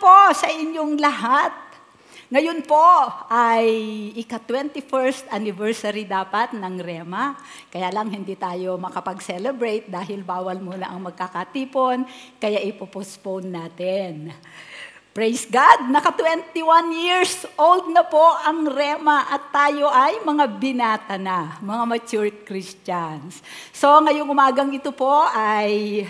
po sa inyong lahat. Ngayon po ay ika-21st anniversary dapat ng REMA. Kaya lang hindi tayo makapag-celebrate dahil bawal muna ang magkakatipon, kaya ipopostpone natin. Praise God! Naka-21 years old na po ang REMA at tayo ay mga binata na, mga mature Christians. So ngayong umagang ito po ay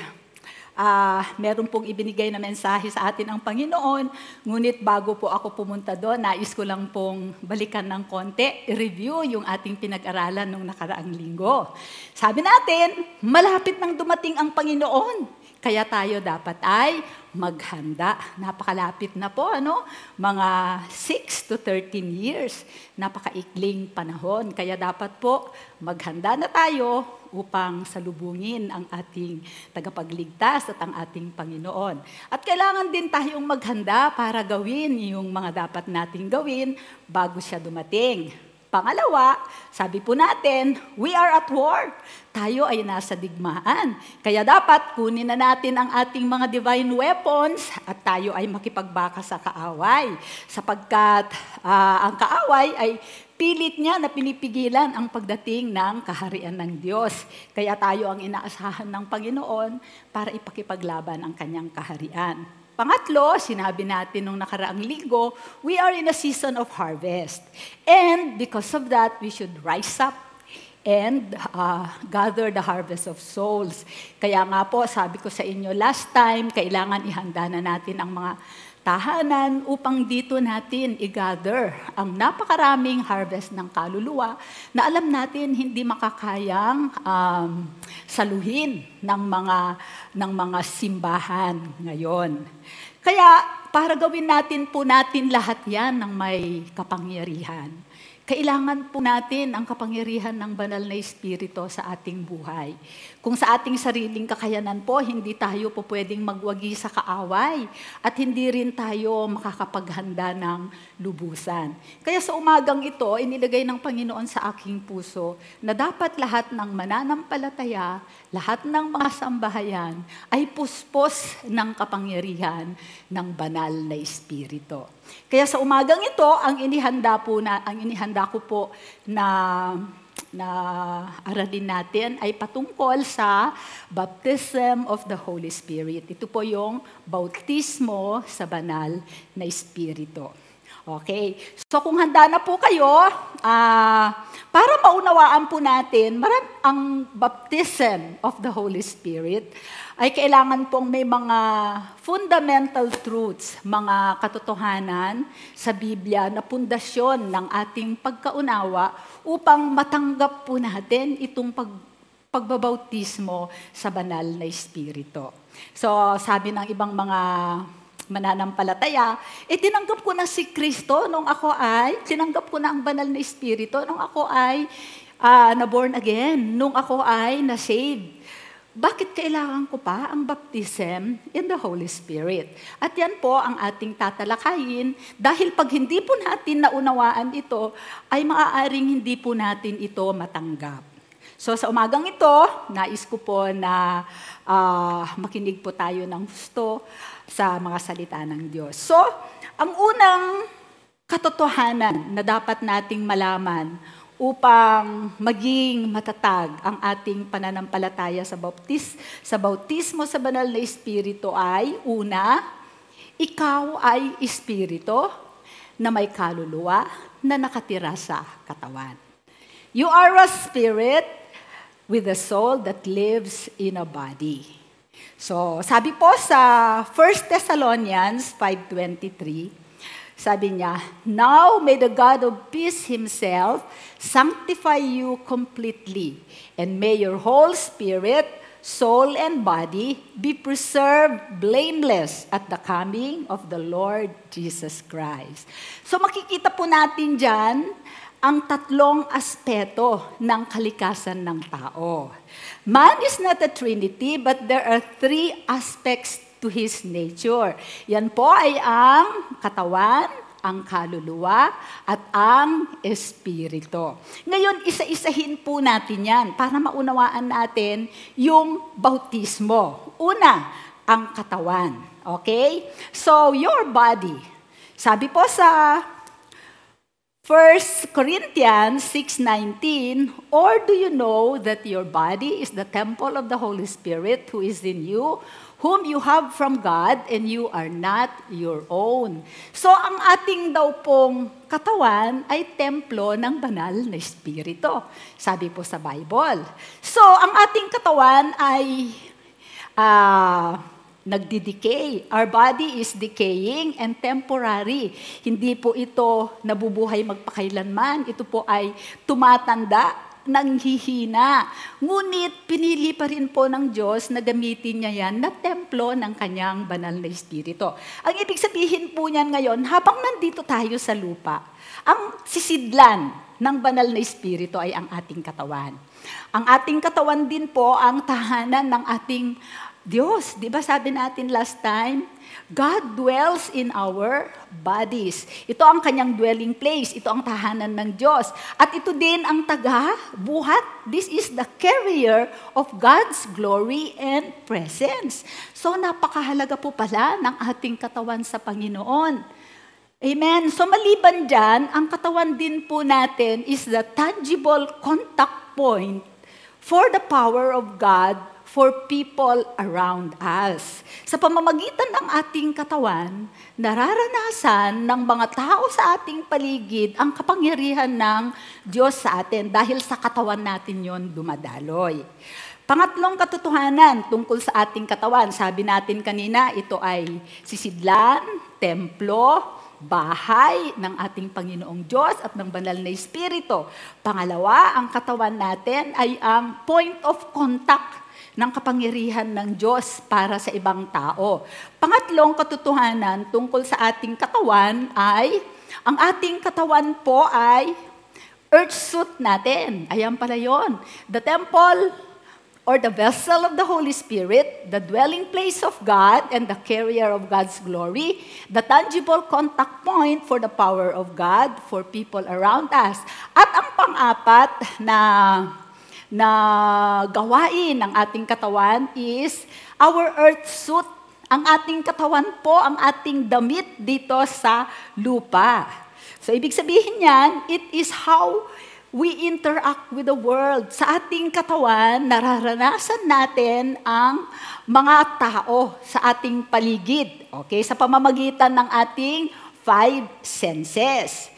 uh, meron pong ibinigay na mensahe sa atin ang Panginoon. Ngunit bago po ako pumunta doon, nais ko lang pong balikan ng konti, review yung ating pinag-aralan nung nakaraang linggo. Sabi natin, malapit nang dumating ang Panginoon. Kaya tayo dapat ay maghanda. Napakalapit na po, ano? Mga 6 to 13 years. Napakaikling panahon. Kaya dapat po maghanda na tayo upang salubungin ang ating tagapagligtas at ang ating Panginoon. At kailangan din tayong maghanda para gawin yung mga dapat nating gawin bago siya dumating. Pangalawa, sabi po natin, we are at war. Tayo ay nasa digmaan. Kaya dapat kunin na natin ang ating mga divine weapons at tayo ay makipagbaka sa kaaway. Sapagkat uh, ang kaaway ay pilit niya na pinipigilan ang pagdating ng kaharian ng Diyos. Kaya tayo ang inaasahan ng Panginoon para ipakipaglaban ang kanyang kaharian. Pangatlo, sinabi natin nung nakaraang linggo, we are in a season of harvest. And because of that, we should rise up and uh, gather the harvest of souls. Kaya nga po, sabi ko sa inyo last time, kailangan ihanda na natin ang mga tahanan upang dito natin i-gather ang napakaraming harvest ng kaluluwa na alam natin hindi makakayang um, saluhin ng mga ng mga simbahan ngayon. Kaya para gawin natin po natin lahat 'yan ng may kapangyarihan kailangan po natin ang kapangyarihan ng banal na Espiritu sa ating buhay. Kung sa ating sariling kakayanan po, hindi tayo po pwedeng magwagi sa kaaway at hindi rin tayo makakapaghanda ng lubusan. Kaya sa umagang ito, inilagay ng Panginoon sa aking puso na dapat lahat ng mananampalataya, lahat ng mga sambahayan ay puspos ng kapangyarihan ng banal na Espiritu. Kaya sa umagang ito, ang inihanda po na ang inihanda ko po na na aralin natin ay patungkol sa baptism of the Holy Spirit. Ito po yung bautismo sa banal na Espiritu. Okay. So kung handa na po kayo, uh, para maunawaan po natin, maram ang baptism of the Holy Spirit ay kailangan pong may mga fundamental truths, mga katotohanan sa Biblia na pundasyon ng ating pagkaunawa upang matanggap po natin itong pag, pagbabautismo sa banal na Espiritu. So sabi ng ibang mga mananampalataya, eh tinanggap ko na si Kristo nung ako ay, tinanggap ko na ang banal na Espiritu nung ako ay uh, na-born again, nung ako ay na-saved. Bakit kailangan ko pa ang baptism in the Holy Spirit? At yan po ang ating tatalakayin dahil pag hindi po natin naunawaan ito, ay maaaring hindi po natin ito matanggap. So sa umagang ito, nais ko po na uh, makinig po tayo ng gusto sa mga salita ng Diyos. So, ang unang katotohanan na dapat nating malaman upang maging matatag ang ating pananampalataya sa bautis, sa bautismo sa banal na espiritu ay una, ikaw ay espiritu na may kaluluwa na nakatira sa katawan. You are a spirit with a soul that lives in a body. So, sabi po sa 1 Thessalonians 5.23, sabi niya, Now may the God of peace himself sanctify you completely, and may your whole spirit, soul, and body be preserved blameless at the coming of the Lord Jesus Christ. So makikita po natin dyan ang tatlong aspeto ng kalikasan ng tao. Man is not a trinity, but there are three aspects to His nature. Yan po ay ang katawan, ang kaluluwa, at ang espiritu. Ngayon, isa-isahin po natin yan para maunawaan natin yung bautismo. Una, ang katawan. Okay? So, your body. Sabi po sa 1 Corinthians 6:19, or do you know that your body is the temple of the Holy Spirit who is in you, whom you have from God, and you are not your own. So ang ating daw pong katawan ay templo ng banal na Espiritu. Sabi po sa Bible. So ang ating katawan ay uh, nagdi-decay. Our body is decaying and temporary. Hindi po ito nabubuhay magpakailanman. Ito po ay tumatanda, nanghihina. Ngunit pinili pa rin po ng Diyos na gamitin niya yan na templo ng kanyang banal na espiritu. Ang ibig sabihin po niyan ngayon, habang nandito tayo sa lupa, ang sisidlan ng banal na espiritu ay ang ating katawan. Ang ating katawan din po ang tahanan ng ating Diyos, di ba sabi natin last time, God dwells in our bodies. Ito ang kanyang dwelling place. Ito ang tahanan ng Diyos. At ito din ang taga-buhat. This is the carrier of God's glory and presence. So napakahalaga po pala ng ating katawan sa Panginoon. Amen. So maliban dyan, ang katawan din po natin is the tangible contact point for the power of God for people around us. Sa pamamagitan ng ating katawan, nararanasan ng mga tao sa ating paligid ang kapangyarihan ng Diyos sa atin dahil sa katawan natin yon dumadaloy. Pangatlong katotohanan tungkol sa ating katawan, sabi natin kanina, ito ay sisidlan, templo, bahay ng ating Panginoong Diyos at ng banal na Espiritu. Pangalawa, ang katawan natin ay ang point of contact ng kapangyarihan ng Diyos para sa ibang tao. Pangatlong katotohanan tungkol sa ating katawan ay, ang ating katawan po ay earth suit natin. Ayan pala yon. The temple or the vessel of the Holy Spirit, the dwelling place of God and the carrier of God's glory, the tangible contact point for the power of God for people around us. At ang pang-apat na na gawain ng ating katawan is our earth suit. Ang ating katawan po, ang ating damit dito sa lupa. So, ibig sabihin niyan, it is how we interact with the world. Sa ating katawan, nararanasan natin ang mga tao sa ating paligid. Okay? Sa pamamagitan ng ating five senses.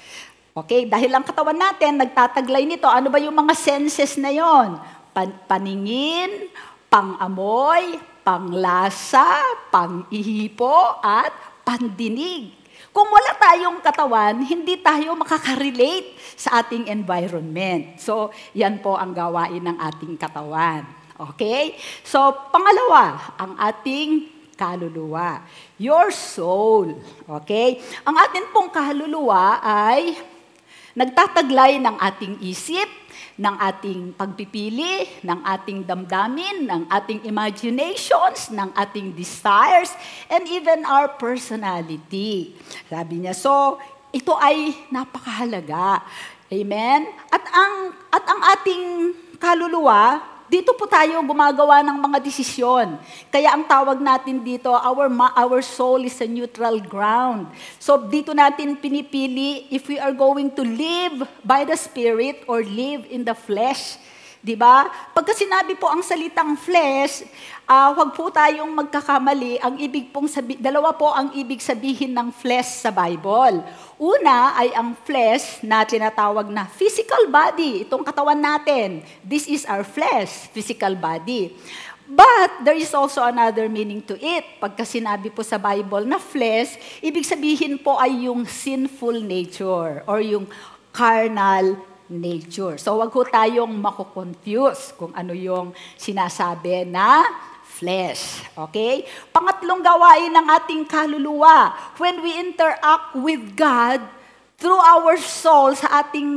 Okay, dahil ang katawan natin nagtataglay nito, ano ba yung mga senses na yon? Pan- paningin, pangamoy, panglasa, pangihipo, at pandinig. Kung wala tayong katawan, hindi tayo makakarelate sa ating environment. So, yan po ang gawain ng ating katawan. Okay? So, pangalawa, ang ating kaluluwa. Your soul. Okay? Ang atin pong kaluluwa ay Nagtataglay ng ating isip, ng ating pagpipili, ng ating damdamin, ng ating imaginations, ng ating desires, and even our personality. Sabi niya, so ito ay napakahalaga. Amen? At ang, at ang ating kaluluwa, dito po tayo gumagawa ng mga desisyon. Kaya ang tawag natin dito, our, our soul is a neutral ground. So dito natin pinipili if we are going to live by the Spirit or live in the flesh. 'Di ba? Pagka sinabi po ang salitang flesh, uh, huwag po tayong magkakamali. Ang ibig pong sabi, dalawa po ang ibig sabihin ng flesh sa Bible. Una ay ang flesh na tinatawag na physical body, itong katawan natin. This is our flesh, physical body. But there is also another meaning to it. Pagka sinabi po sa Bible na flesh, ibig sabihin po ay yung sinful nature or yung carnal nature. So wag ho tayong mako-confuse kung ano yung sinasabi na flesh. Okay? Pangatlong gawain ng ating kaluluwa, when we interact with God through our soul, sa ating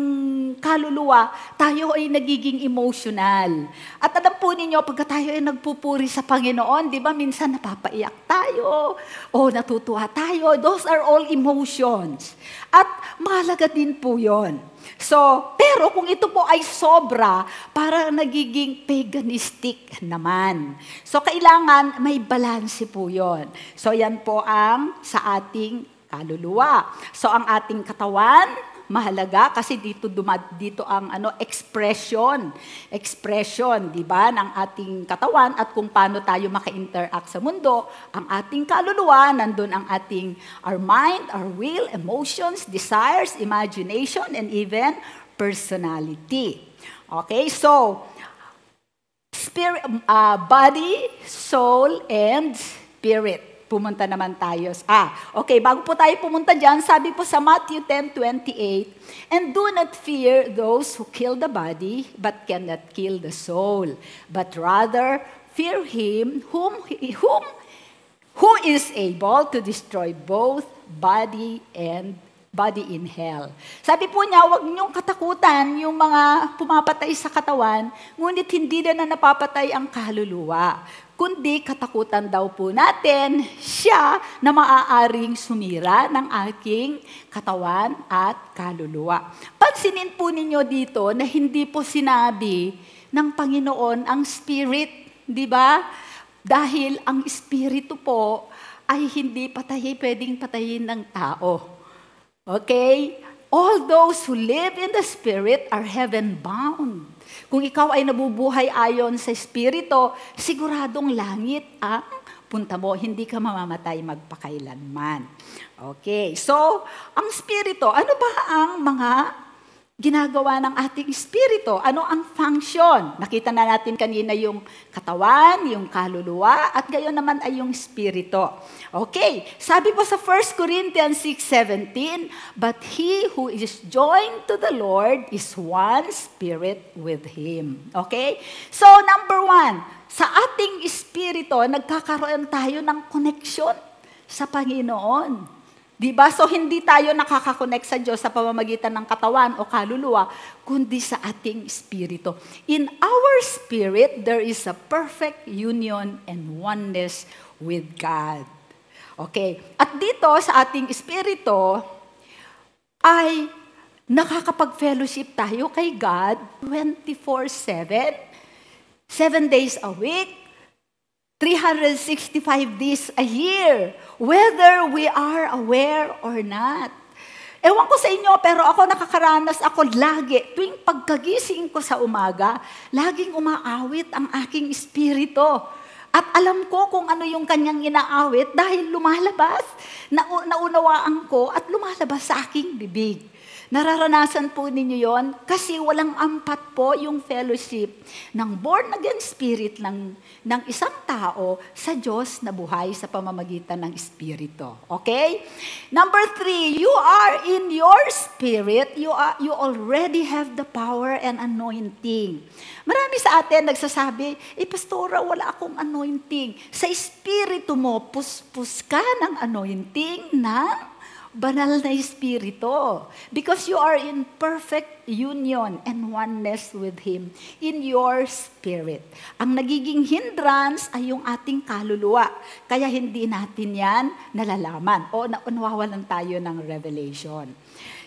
kaluluwa, tayo ay nagiging emotional. At alam po ninyo, pagka tayo ay nagpupuri sa Panginoon, di ba, minsan napapaiyak tayo, o natutuwa tayo. Those are all emotions. At mahalaga din po yon. So, pero kung ito po ay sobra, para nagiging paganistic naman. So, kailangan may balanse po yon. So, yan po ang sa ating kaluluwa. So ang ating katawan, mahalaga kasi dito dumad dito ang ano expression. Expression di ba ng ating katawan at kung paano tayo maka-interact sa mundo. Ang ating kaluluwa nandun ang ating our mind our will emotions desires imagination and even personality. Okay so spirit uh, body soul and spirit pumunta naman tayo. Ah, okay, bago po tayo pumunta dyan, sabi po sa Matthew 10:28, And do not fear those who kill the body, but cannot kill the soul, but rather fear him whom, whom who is able to destroy both body and body in hell. Sabi po niya, huwag niyong katakutan yung mga pumapatay sa katawan, ngunit hindi na, na napapatay ang kaluluwa kundi katakutan daw po natin siya na maaaring sumira ng aking katawan at kaluluwa. Pansinin po ninyo dito na hindi po sinabi ng Panginoon ang spirit, di ba? Dahil ang espiritu po ay hindi patay, pwedeng patayin ng tao. Okay? All those who live in the spirit are heaven bound. Kung ikaw ay nabubuhay ayon sa Espiritu, siguradong langit ang punta mo. Hindi ka mamamatay magpakailanman. Okay, so ang Espiritu, ano ba ang mga ginagawa ng ating espiritu. Ano ang function? Nakita na natin kanina yung katawan, yung kaluluwa, at gayon naman ay yung espiritu. Okay, sabi po sa 1 Corinthians 6.17, But he who is joined to the Lord is one spirit with Him. Okay? So, number one, sa ating espiritu, nagkakaroon tayo ng connection sa Panginoon. Di ba? So hindi tayo nakakakonect sa Diyos sa pamamagitan ng katawan o kaluluwa, kundi sa ating espiritu. In our spirit, there is a perfect union and oneness with God. Okay. At dito sa ating espiritu, ay nakakapag-fellowship tayo kay God 24-7, 7 days a week, 365 days a year, whether we are aware or not. Ewan ko sa inyo, pero ako nakakaranas ako lagi, tuwing pagkagising ko sa umaga, laging umaawit ang aking espiritu. At alam ko kung ano yung kanyang inaawit dahil lumalabas, na, naunawaan ko at lumalabas sa aking bibig. Nararanasan po ninyo yon kasi walang ampat po yung fellowship ng born again spirit ng, ng isang tao sa Diyos na buhay sa pamamagitan ng Espiritu. Okay? Number three, you are in your spirit, you, are, you already have the power and anointing. Marami sa atin nagsasabi, eh pastora, wala akong anointing. Sa Espiritu mo, puspus ka ng anointing ng banal na espiritu. Because you are in perfect union and oneness with Him in your spirit. Ang nagiging hindrance ay yung ating kaluluwa. Kaya hindi natin yan nalalaman o nawawalan tayo ng revelation.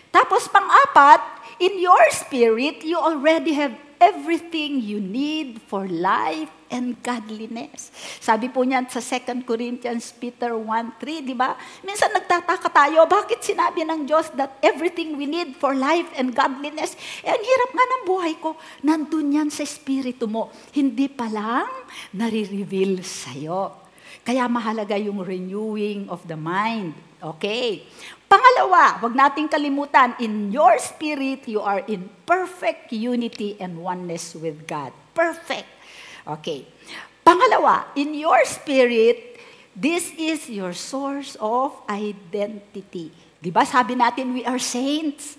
Tapos pang-apat, in your spirit, you already have everything you need for life and godliness. Sabi po niyan sa 2 Corinthians Peter 1.3, di ba? Minsan nagtataka tayo, bakit sinabi ng Diyos that everything we need for life and godliness? Eh, ang hirap nga ng buhay ko. Nandun yan sa espiritu mo. Hindi pa lang nare-reveal sa'yo. Kaya mahalaga yung renewing of the mind. Okay. Pangalawa, wag nating kalimutan, in your spirit, you are in perfect unity and oneness with God. Perfect. Okay. Pangalawa, in your spirit, this is your source of identity. Di ba sabi natin we are saints?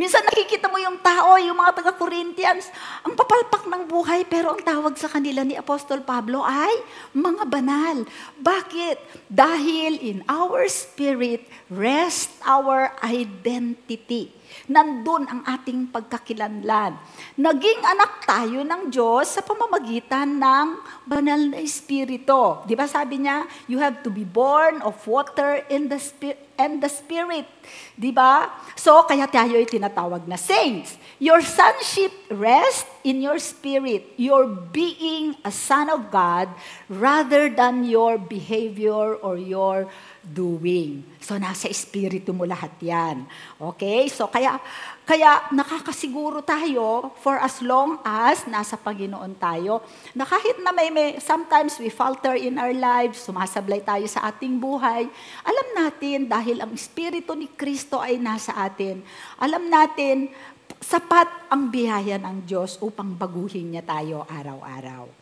Minsan nakikita mo yung tao, yung mga taga-Corinthians, ang papalpak ng buhay, pero ang tawag sa kanila ni Apostol Pablo ay mga banal. Bakit? Dahil in our spirit rest our identity nandun ang ating pagkakilanlan. Naging anak tayo ng Diyos sa pamamagitan ng banal na Espiritu. Di ba sabi niya, you have to be born of water in the spirit and the Spirit. Di ba? So, kaya tayo ay tinatawag na saints. Your sonship rests in your spirit. Your being a son of God rather than your behavior or your doing. So, nasa espiritu mo lahat yan. Okay? So, kaya, kaya nakakasiguro tayo for as long as nasa Panginoon tayo, na kahit na may, may sometimes we falter in our lives, sumasablay tayo sa ating buhay, alam natin dahil ang espiritu ni Kristo ay nasa atin, alam natin sapat ang biyaya ng Diyos upang baguhin niya tayo araw-araw.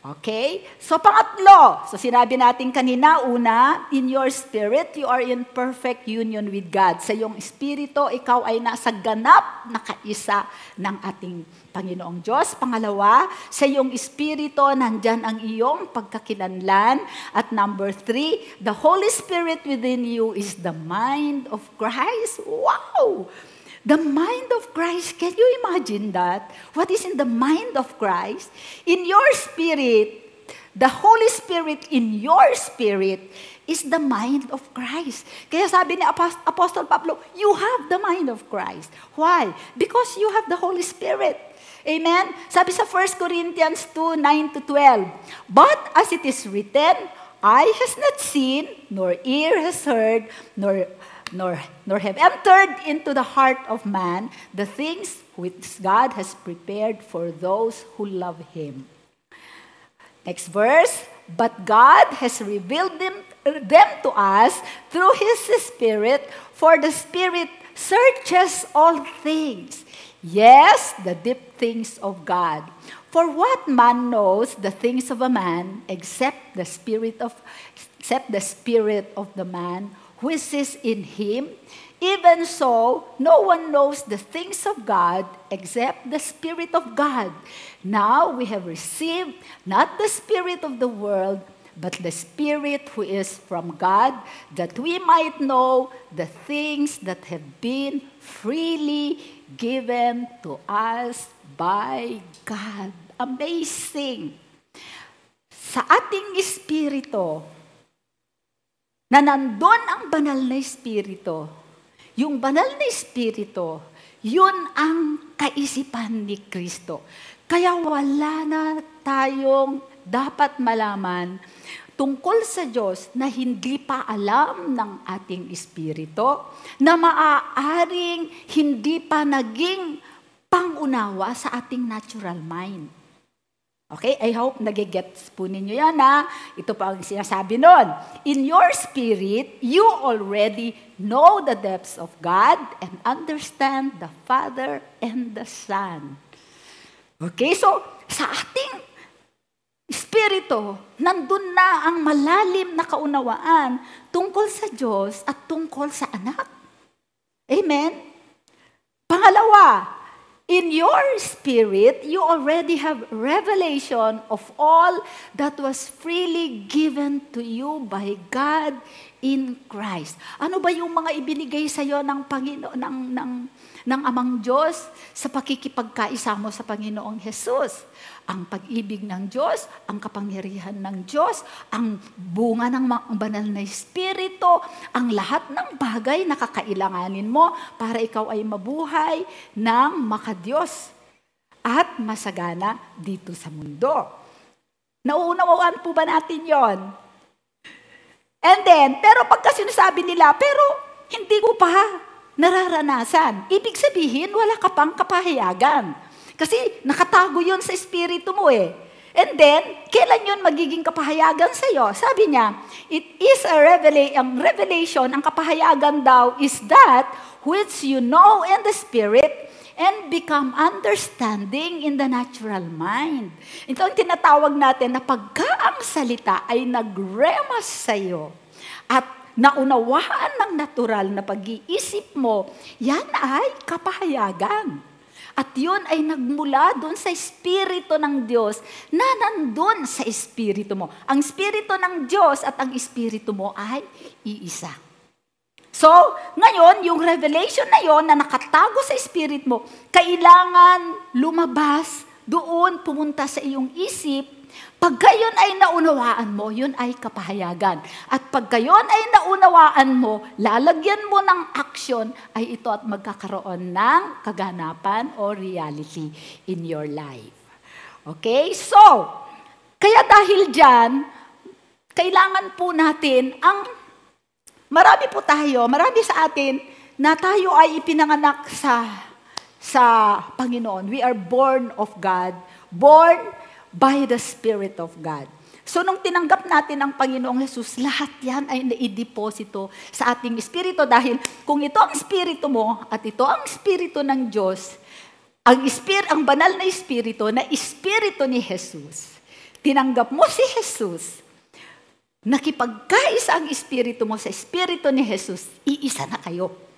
Okay? So pangatlo, so sinabi natin kanina, una, in your spirit, you are in perfect union with God. Sa iyong espiritu, ikaw ay nasa ganap na kaisa ng ating Panginoong Diyos. Pangalawa, sa iyong espiritu, nandyan ang iyong pagkakilanlan. At number three, the Holy Spirit within you is the mind of Christ. Wow! The mind of Christ, can you imagine that? What is in the mind of Christ? In your spirit, the Holy Spirit in your spirit is the mind of Christ. Kaya sabi ni Apostle Pablo, you have the mind of Christ. Why? Because you have the Holy Spirit. Amen? Sabi sa 1 Corinthians 2, 9 to 12, But as it is written, eye has not seen, nor ear has heard, nor nor, nor have entered into the heart of man the things which God has prepared for those who love Him. Next verse, but God has revealed them, them to us through His Spirit, for the Spirit searches all things. Yes, the deep things of God. For what man knows the things of a man except the spirit of except the spirit of the man which is in him, even so, no one knows the things of God except the Spirit of God. Now we have received not the Spirit of the world, but the Spirit who is from God, that we might know the things that have been freely given to us by God. Amazing! Sa ating espiritu, na nandun ang banal na espiritu. Yung banal na espiritu, yun ang kaisipan ni Kristo. Kaya wala na tayong dapat malaman tungkol sa Diyos na hindi pa alam ng ating espiritu, na maaaring hindi pa naging pangunawa sa ating natural mind. Okay? I hope nagigets po ninyo yan ha. Ito pa ang sinasabi nun. In your spirit, you already know the depths of God and understand the Father and the Son. Okay? So, sa ating espiritu, nandun na ang malalim na kaunawaan tungkol sa Diyos at tungkol sa anak. Amen? Pangalawa, in your spirit, you already have revelation of all that was freely given to you by God in Christ. Ano ba yung mga ibinigay sa iyo ng Panginoon ng ng ng Amang Diyos sa pakikipagkaisa mo sa Panginoong Hesus? Ang pag-ibig ng Diyos, ang kapangyarihan ng Diyos, ang bunga ng banal na Espiritu, ang lahat ng bagay na kakailanganin mo para ikaw ay mabuhay ng makadiyos at masagana dito sa mundo. Nauunawaan po ba natin yon? And then, pero pagka sinasabi nila, pero hindi ko pa nararanasan. Ibig sabihin, wala ka pang kapahayagan. Kasi nakatago yun sa espiritu mo eh. And then, kailan yun magiging kapahayagan sa iyo? Sabi niya, it is a revela- ang revelation, ang kapahayagan daw is that which you know in the spirit and become understanding in the natural mind. Ito ang tinatawag natin na pagka ang salita ay nagremas sa iyo at naunawaan ng natural na pag-iisip mo, yan ay kapahayagan. At yun ay nagmula doon sa Espiritu ng Diyos na nandun sa Espiritu mo. Ang Espiritu ng Diyos at ang Espiritu mo ay iisa. So, ngayon, yung revelation na yon na nakatago sa spirit mo, kailangan lumabas doon, pumunta sa iyong isip. Pag gayon ay naunawaan mo, yun ay kapahayagan. At pag gayon ay naunawaan mo, lalagyan mo ng action, ay ito at magkakaroon ng kaganapan o reality in your life. Okay? So, kaya dahil dyan, kailangan po natin ang Marami po tayo, marami sa atin na tayo ay ipinanganak sa sa Panginoon. We are born of God, born by the Spirit of God. So nung tinanggap natin ang Panginoong Jesus, lahat yan ay naideposito sa ating espiritu dahil kung ito ang espiritu mo at ito ang espiritu ng Diyos, ang, espir, ang banal na espiritu na espiritu ni Jesus, tinanggap mo si Jesus, nakipagkaisa ang espiritu mo sa espiritu ni Jesus, iisa na kayo.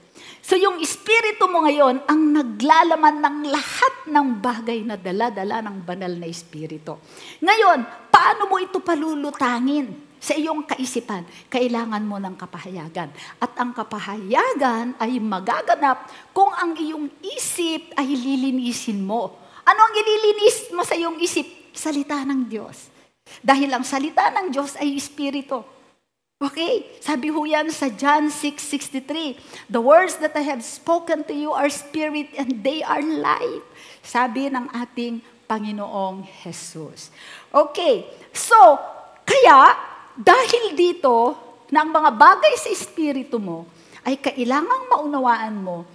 So yung espiritu mo ngayon ang naglalaman ng lahat ng bagay na dala-dala ng banal na espiritu. Ngayon, paano mo ito palulutangin sa iyong kaisipan? Kailangan mo ng kapahayagan. At ang kapahayagan ay magaganap kung ang iyong isip ay lilinisin mo. Ano ang ililinis mo sa iyong isip? Salita ng Diyos. Dahil ang salita ng Diyos ay Espiritu. Okay, sabi ho yan sa John 6.63, The words that I have spoken to you are spirit and they are life. Sabi ng ating Panginoong Jesus. Okay, so, kaya, dahil dito, na ang mga bagay sa espiritu mo, ay kailangang maunawaan mo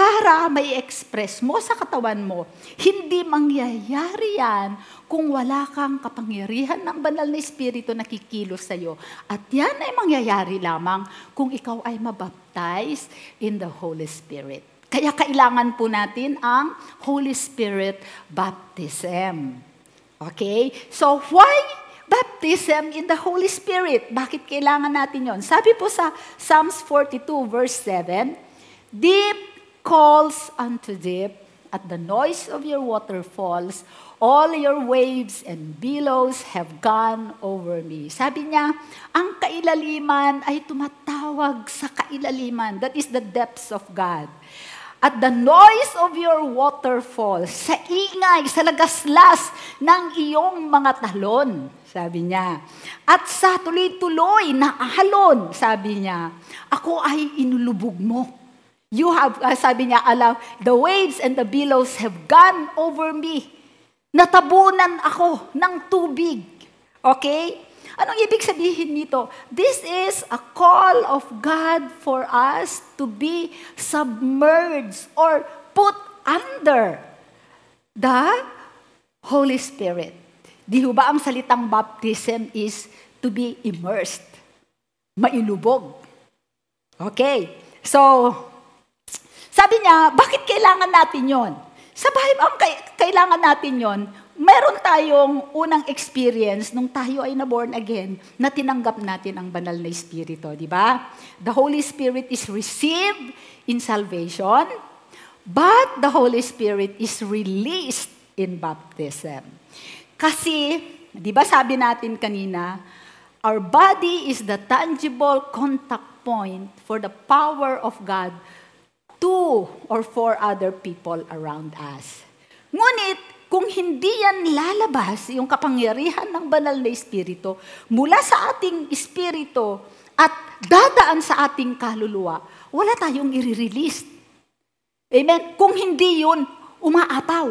para may express mo sa katawan mo. Hindi mangyayari yan kung wala kang kapangyarihan ng banal na Espiritu na kikilos sa iyo. At yan ay mangyayari lamang kung ikaw ay mabaptize in the Holy Spirit. Kaya kailangan po natin ang Holy Spirit baptism. Okay? So why baptism in the Holy Spirit? Bakit kailangan natin yon? Sabi po sa Psalms 42 verse 7, Deep calls unto deep at the noise of your waterfalls, all your waves and billows have gone over me. Sabi niya, ang kailaliman ay tumatawag sa kailaliman. That is the depths of God. At the noise of your waterfalls, sa ingay, sa lagaslas ng iyong mga talon, sabi niya. At sa tuloy-tuloy na ahalon, sabi niya, ako ay inulubog mo You have, uh, sabi niya, allow, the waves and the billows have gone over me. Natabunan ako ng tubig. Okay? Anong ibig sabihin nito? This is a call of God for us to be submerged or put under the Holy Spirit. Di ba ang salitang baptism is to be immersed, mailubog. Okay, so sabi niya, bakit kailangan natin yon? Sa Bible, ang kailangan natin yon, meron tayong unang experience nung tayo ay na-born again na tinanggap natin ang banal na Espiritu, di ba? The Holy Spirit is received in salvation, but the Holy Spirit is released in baptism. Kasi, di ba sabi natin kanina, our body is the tangible contact point for the power of God two or four other people around us. Ngunit, kung hindi yan lalabas, yung kapangyarihan ng banal na espiritu, mula sa ating espiritu at dadaan sa ating kaluluwa, wala tayong i-release. Amen? Kung hindi yun, umaapaw.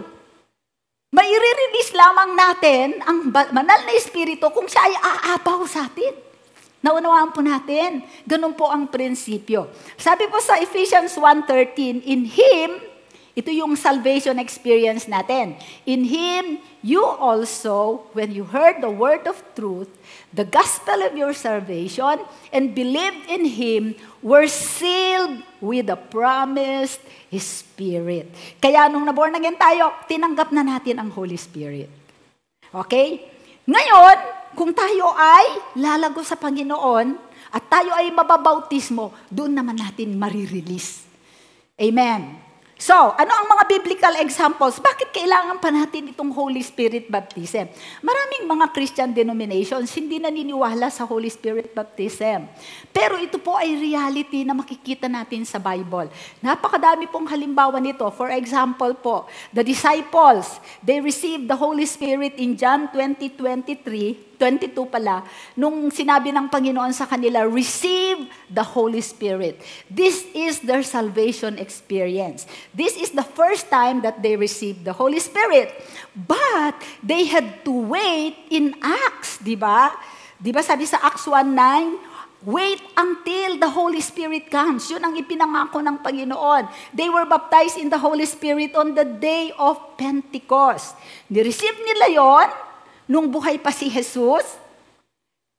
May i-release lamang natin ang banal na espiritu kung siya ay aapaw sa atin. Naunawaan po natin. Ganun po ang prinsipyo. Sabi po sa Ephesians 1.13, In Him, ito yung salvation experience natin. In Him, you also, when you heard the word of truth, the gospel of your salvation, and believed in Him, were sealed with the promised Spirit. Kaya nung naborn again tayo, tinanggap na natin ang Holy Spirit. Okay? Ngayon, kung tayo ay lalago sa Panginoon at tayo ay mababautismo, doon naman natin marirelease. Amen. So, ano ang mga biblical examples? Bakit kailangan pa natin itong Holy Spirit baptism? Maraming mga Christian denominations hindi naniniwala sa Holy Spirit baptism. Pero ito po ay reality na makikita natin sa Bible. Napakadami pong halimbawa nito. For example po, the disciples, they received the Holy Spirit in John 20:23 22 pala, nung sinabi ng Panginoon sa kanila, receive the Holy Spirit. This is their salvation experience. This is the first time that they received the Holy Spirit. But they had to wait in Acts, di ba? Di ba sabi sa Acts 1.9, Wait until the Holy Spirit comes. Yun ang ipinangako ng Panginoon. They were baptized in the Holy Spirit on the day of Pentecost. Ni-receive nila yon nung buhay pa si Jesus,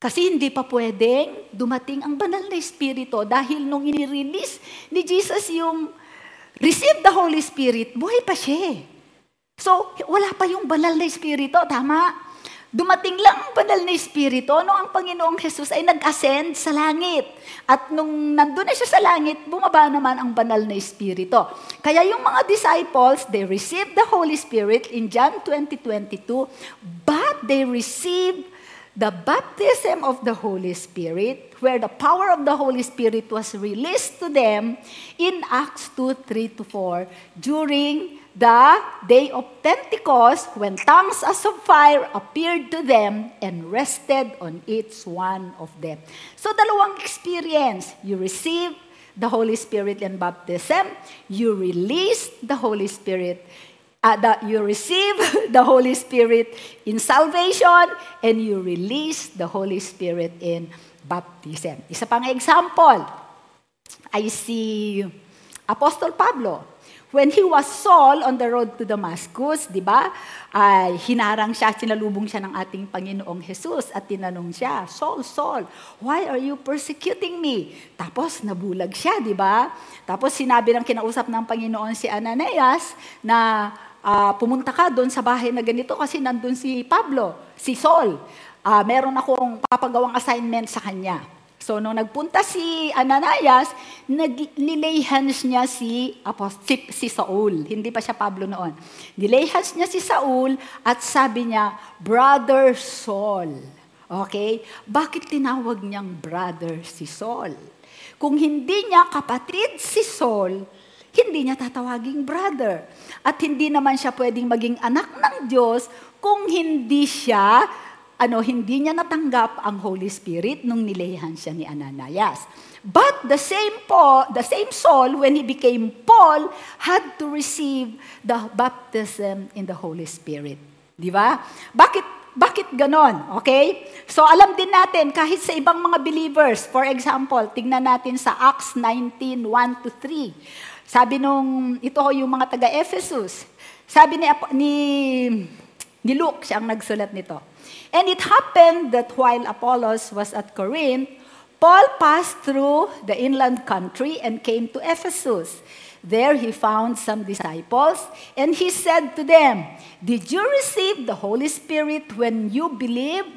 kasi hindi pa pwedeng dumating ang banal na Espiritu dahil nung inirelease ni Jesus yung receive the Holy Spirit, buhay pa siya. So, wala pa yung banal na Espiritu, tama? Dumating lang ang banal na Espiritu nung ang Panginoong Jesus ay nag-ascend sa langit. At nung nandun na siya sa langit, bumaba naman ang banal na Espiritu. Kaya yung mga disciples, they received the Holy Spirit in John 20:22, but they received the baptism of the Holy Spirit, where the power of the Holy Spirit was released to them in Acts 2, 3 to 4, during the day of Pentecost, when tongues as of fire appeared to them and rested on each one of them. So, dalawang experience. You receive the Holy Spirit in baptism. You release the Holy Spirit. Uh, the, you receive the Holy Spirit in salvation and you release the Holy Spirit in baptism. Isa pang example, I see Apostle Pablo. When he was Saul on the road to Damascus, di ba, ay hinarang siya, sinalubong siya ng ating Panginoong Jesus at tinanong siya, Saul, Saul, why are you persecuting me? Tapos nabulag siya, di ba? Tapos sinabi ng kinausap ng Panginoon si Ananias na uh, pumunta ka doon sa bahay na ganito kasi nandun si Pablo, si Saul. Uh, meron akong papagawang assignment sa kanya. So, nung nagpunta si Ananias, nilay hands niya si, apost- si, si Saul. Hindi pa siya Pablo noon. Nilay hands niya si Saul at sabi niya, Brother Saul. Okay? Bakit tinawag niyang brother si Saul? Kung hindi niya kapatid si Saul, hindi niya tatawaging brother. At hindi naman siya pwedeng maging anak ng Diyos kung hindi siya ano, hindi niya natanggap ang Holy Spirit nung nilehan siya ni Ananias. But the same Paul, the same Saul, when he became Paul, had to receive the baptism in the Holy Spirit. Di ba? Bakit bakit ganon? Okay? So alam din natin, kahit sa ibang mga believers, for example, tingnan natin sa Acts 19, 1 to 3. Sabi nung, ito yung mga taga-Ephesus, sabi ni, ni, ni Luke, siya ang nagsulat nito. And it happened that while Apollos was at Corinth, Paul passed through the inland country and came to Ephesus. There he found some disciples, and he said to them, Did you receive the Holy Spirit when you believed?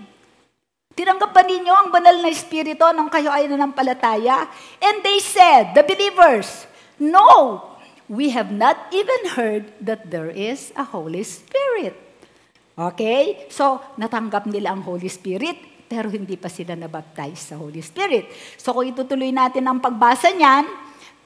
Tinanggap ba ninyo ang banal na Espiritu nung kayo ay nanampalataya? And they said, the believers, No, we have not even heard that there is a Holy Spirit. Okay? So, natanggap nila ang Holy Spirit, pero hindi pa sila nabaptize sa Holy Spirit. So, kung itutuloy natin ang pagbasa niyan,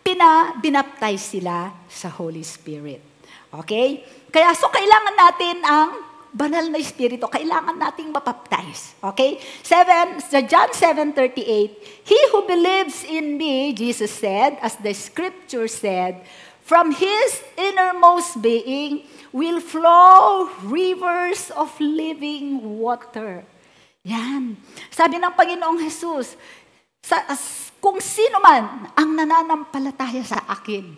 pina, binaptize sila sa Holy Spirit. Okay? Kaya, so, kailangan natin ang banal na Espiritu, kailangan nating mapaptize. Okay? Seven, sa John 7.38, He who believes in me, Jesus said, as the scripture said, from His innermost being, will flow rivers of living water. Yan. Sabi ng Panginoong Jesus, sa, kung sino man ang nananampalataya sa akin,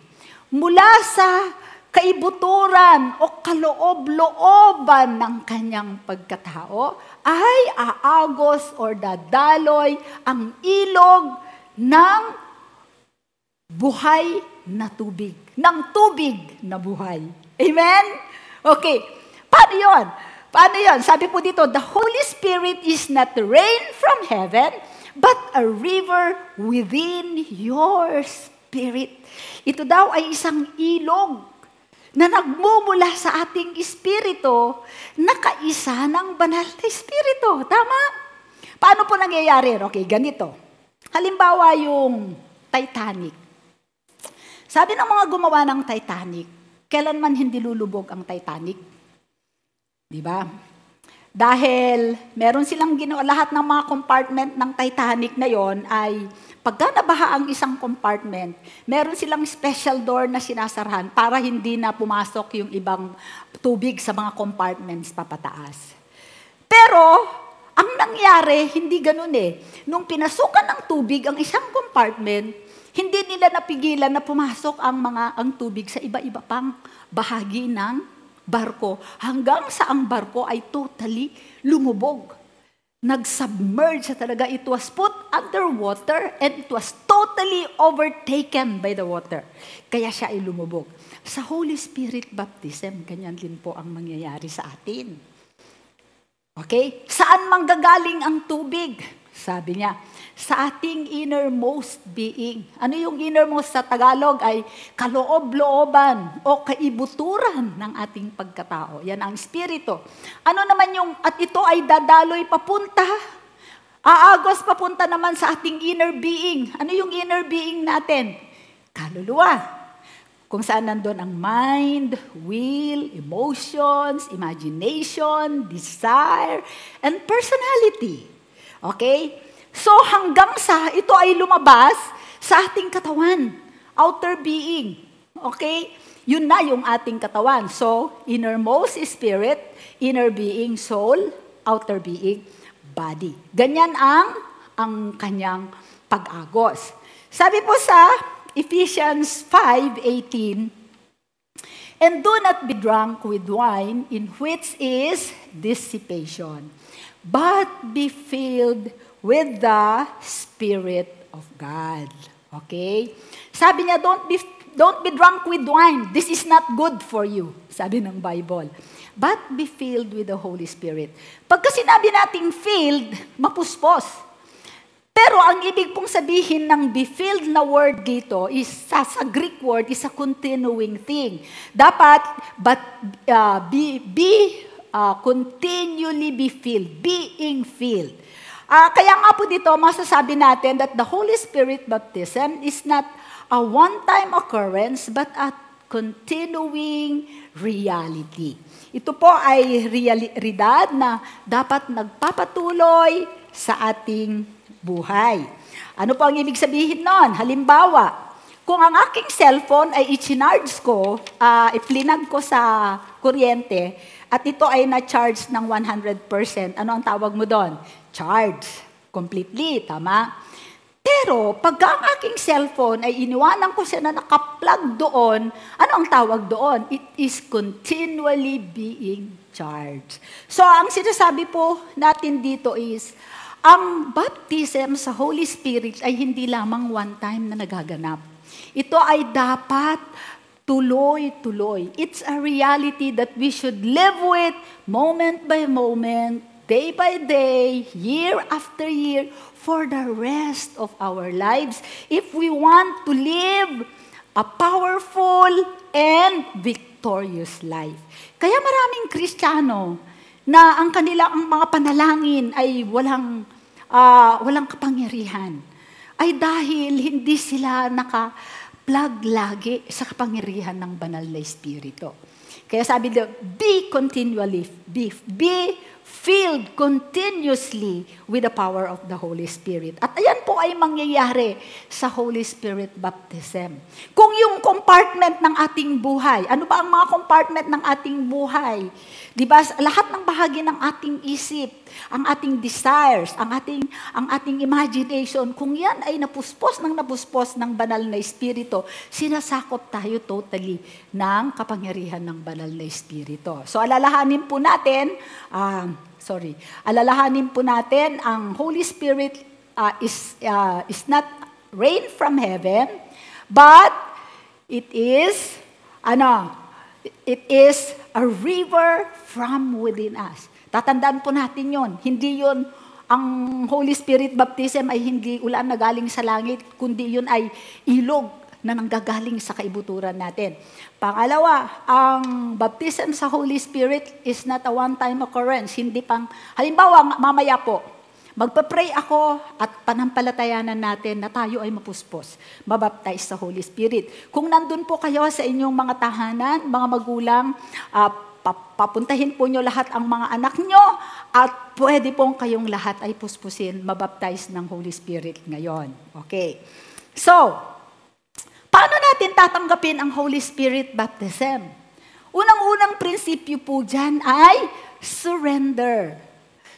mula sa kaibuturan o kaloob-looban ng kanyang pagkatao, ay aagos or dadaloy ang ilog ng buhay na tubig. Ng tubig na buhay. Amen? Okay. Paano yun? Paano yon? Sabi po dito, the Holy Spirit is not rain from heaven, but a river within your spirit. Ito daw ay isang ilog na nagmumula sa ating espiritu na kaisa ng banal na espiritu. Tama? Paano po nangyayari? Okay, ganito. Halimbawa yung Titanic. Sabi ng mga gumawa ng Titanic, kailanman hindi lulubog ang Titanic. Di ba? Dahil meron silang ginawa, lahat ng mga compartment ng Titanic na yon ay pagka nabaha ang isang compartment, meron silang special door na sinasarahan para hindi na pumasok yung ibang tubig sa mga compartments papataas. Pero, ang nangyari, hindi ganun eh. Nung pinasukan ng tubig ang isang compartment, hindi nila napigilan na pumasok ang mga ang tubig sa iba-iba pang bahagi ng barko hanggang sa ang barko ay totally lumubog. Nag-submerge talaga. It was put underwater and it was totally overtaken by the water. Kaya siya ay lumubog. Sa Holy Spirit baptism, ganyan din po ang mangyayari sa atin. Okay? Saan manggagaling ang tubig? Sabi niya, sa ating innermost being. Ano yung innermost sa Tagalog ay kaloob-looban o kaibuturan ng ating pagkatao. Yan ang espiritu. Ano naman yung, at ito ay dadaloy papunta, aagos papunta naman sa ating inner being. Ano yung inner being natin? Kaluluwa. Kung saan nandun ang mind, will, emotions, imagination, desire, and personality. Okay? So hanggang sa ito ay lumabas sa ating katawan, outer being. Okay? Yun na yung ating katawan. So, innermost spirit, inner being, soul, outer being, body. Ganyan ang ang kanyang pag-agos. Sabi po sa Ephesians 5:18, And do not be drunk with wine, in which is dissipation, but be filled with the Spirit of God. Okay? Sabi niya, don't be, don't be drunk with wine. This is not good for you. Sabi ng Bible. But be filled with the Holy Spirit. Pagka sinabi nating filled, mapuspos. Pero ang ibig pong sabihin ng be filled na word dito is sa, sa Greek word is a continuing thing. Dapat but uh, be be uh, continually be filled, being filled. Uh, kaya nga po dito, masasabi natin that the Holy Spirit baptism is not a one-time occurrence, but a continuing reality. Ito po ay realidad na dapat nagpapatuloy sa ating buhay. Ano po ang ibig sabihin nun? Halimbawa, kung ang aking cellphone ay i-charge ko, uh, iplinag ko sa kuryente, at ito ay na-charge ng 100%, ano ang tawag mo doon? Charge completely, tama? Pero pagka ang aking cellphone ay iniwanan ko siya na nakaplug doon, ano ang tawag doon? It is continually being charged. So ang sinasabi po natin dito is, ang baptism sa Holy Spirit ay hindi lamang one time na nagaganap. Ito ay dapat tuloy-tuloy. It's a reality that we should live with moment by moment, day by day, year after year, for the rest of our lives if we want to live a powerful and victorious life. Kaya maraming Kristiyano na ang kanila ang mga panalangin ay walang uh, walang kapangyarihan ay dahil hindi sila naka-plug lagi sa kapangyarihan ng banal na espiritu. Kaya sabi dito, be continually, be, be filled continuously with the power of the Holy Spirit. At ayan po ay mangyayari sa Holy Spirit baptism. Kung yung compartment ng ating buhay, ano ba ang mga compartment ng ating buhay? Di ba? Lahat ng bahagi ng ating isip, ang ating desires, ang ating, ang ating imagination, kung yan ay napuspos ng napuspos ng banal na espiritu, sinasakop tayo totally ng kapangyarihan ng banal na espiritu. So alalahanin po natin, uh, sorry, alalahanin po natin ang Holy Spirit uh, is, uh, is not rain from heaven, but it is, ano, it is a river from within us. Tatandaan po natin yon. Hindi yon ang Holy Spirit baptism ay hindi ulan na galing sa langit, kundi yun ay ilog na nanggagaling sa kaibuturan natin. Pangalawa, ang baptism sa Holy Spirit is not a one-time occurrence. Hindi pang, halimbawa, mamaya po, magpa-pray ako at panampalatayanan natin na tayo ay mapuspos, mabaptize sa Holy Spirit. Kung nandun po kayo sa inyong mga tahanan, mga magulang, uh, papuntahin po nyo lahat ang mga anak nyo at pwede pong kayong lahat ay puspusin, mabaptize ng Holy Spirit ngayon. Okay. So, paano natin tatanggapin ang Holy Spirit baptism? Unang-unang prinsipyo po dyan ay surrender.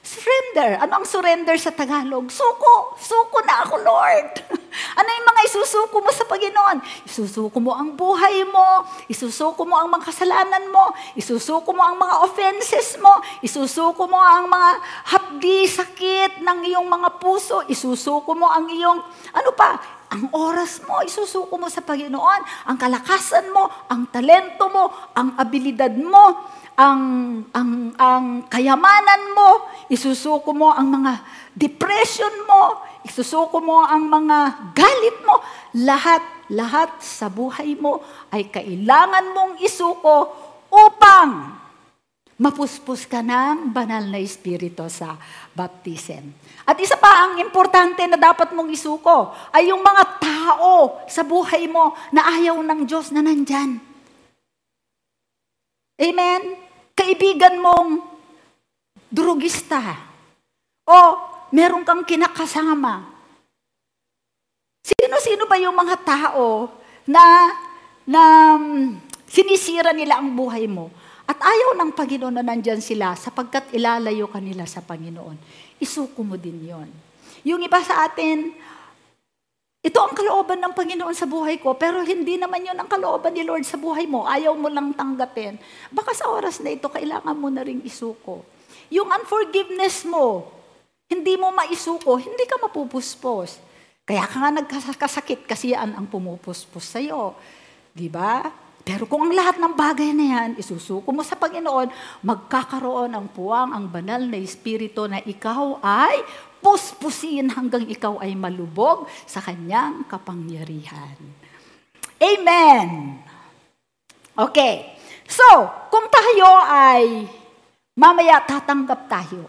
Surrender. Ano ang surrender sa Tagalog? Suko. Suko na ako, Lord. ano yung mga isusuko mo sa Panginoon? Isusuko mo ang buhay mo. Isusuko mo ang mga kasalanan mo. Isusuko mo ang mga offenses mo. Isusuko mo ang mga hapdi, sakit ng iyong mga puso. Isusuko mo ang iyong, ano pa, ang oras mo, isusuko mo sa Panginoon, ang kalakasan mo, ang talento mo, ang abilidad mo, ang, ang, ang kayamanan mo, isusuko mo ang mga depression mo, isusuko mo ang mga galit mo, lahat, lahat sa buhay mo ay kailangan mong isuko upang mapuspos ka ng banal na espiritu sa baptism. At isa pa ang importante na dapat mong isuko ay yung mga tao sa buhay mo na ayaw ng Diyos na nandyan. Amen? Kaibigan mong drugista. O meron kang kinakasama. Sino-sino ba yung mga tao na, na sinisira nila ang buhay mo? At ayaw ng Panginoon na nandyan sila sapagkat ilalayo kanila sa Panginoon. Isuko mo din yon. Yung iba sa atin, ito ang kalooban ng Panginoon sa buhay ko, pero hindi naman yun ang kalooban ni Lord sa buhay mo. Ayaw mo lang tanggapin. Baka sa oras na ito, kailangan mo na rin isuko. Yung unforgiveness mo, hindi mo maisuko, hindi ka mapupuspos. Kaya ka nga nagkasakit kasi yan ang pumupuspos sa'yo. Di ba? Pero kung ang lahat ng bagay na yan, isusuko mo sa Panginoon, magkakaroon ang puwang, ang banal na espiritu na ikaw ay puspusin hanggang ikaw ay malubog sa kanyang kapangyarihan. Amen! Okay. So, kung tayo ay mamaya tatanggap tayo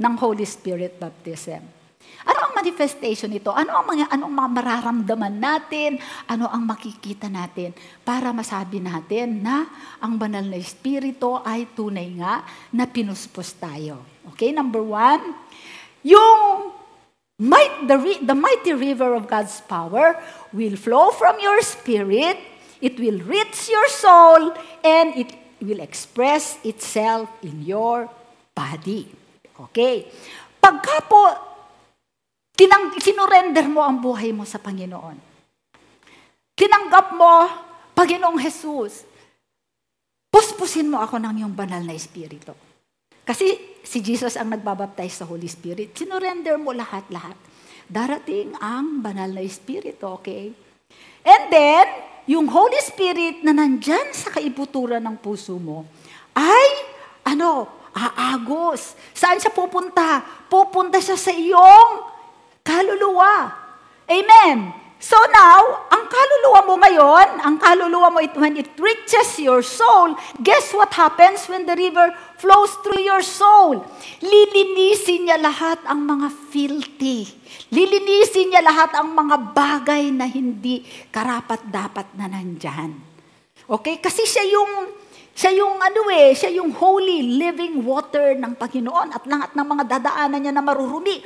ng Holy Spirit baptism. Ano ang manifestation nito? Ano ang mga anong mga mararamdaman natin? Ano ang makikita natin para masabi natin na ang banal na espiritu ay tunay nga na pinuspos tayo? Okay, number one, yung might, the, the mighty river of God's power will flow from your spirit, it will reach your soul, and it will express itself in your body. Okay? Pagka po, tinang, sinurrender mo ang buhay mo sa Panginoon. Tinanggap mo, Panginoong Jesus, puspusin mo ako ng iyong banal na espiritu. Kasi si Jesus ang nagbabaptize sa Holy Spirit. Sinurrender mo lahat-lahat. Darating ang banal na Espiritu, okay? And then, yung Holy Spirit na nandyan sa kaibuturan ng puso mo, ay, ano, aagos. Saan siya pupunta? Pupunta siya sa iyong kaluluwa. Amen. So now, ang kaluluwa mo ngayon, ang kaluluwa mo, it, when it reaches your soul, guess what happens when the river flows through your soul? Lilinisin niya lahat ang mga filthy. Lilinisin niya lahat ang mga bagay na hindi karapat-dapat na nandyan. Okay? Kasi siya yung siya yung ano eh, siya yung holy living water ng Panginoon at lahat ng mga dadaanan niya na marurumi,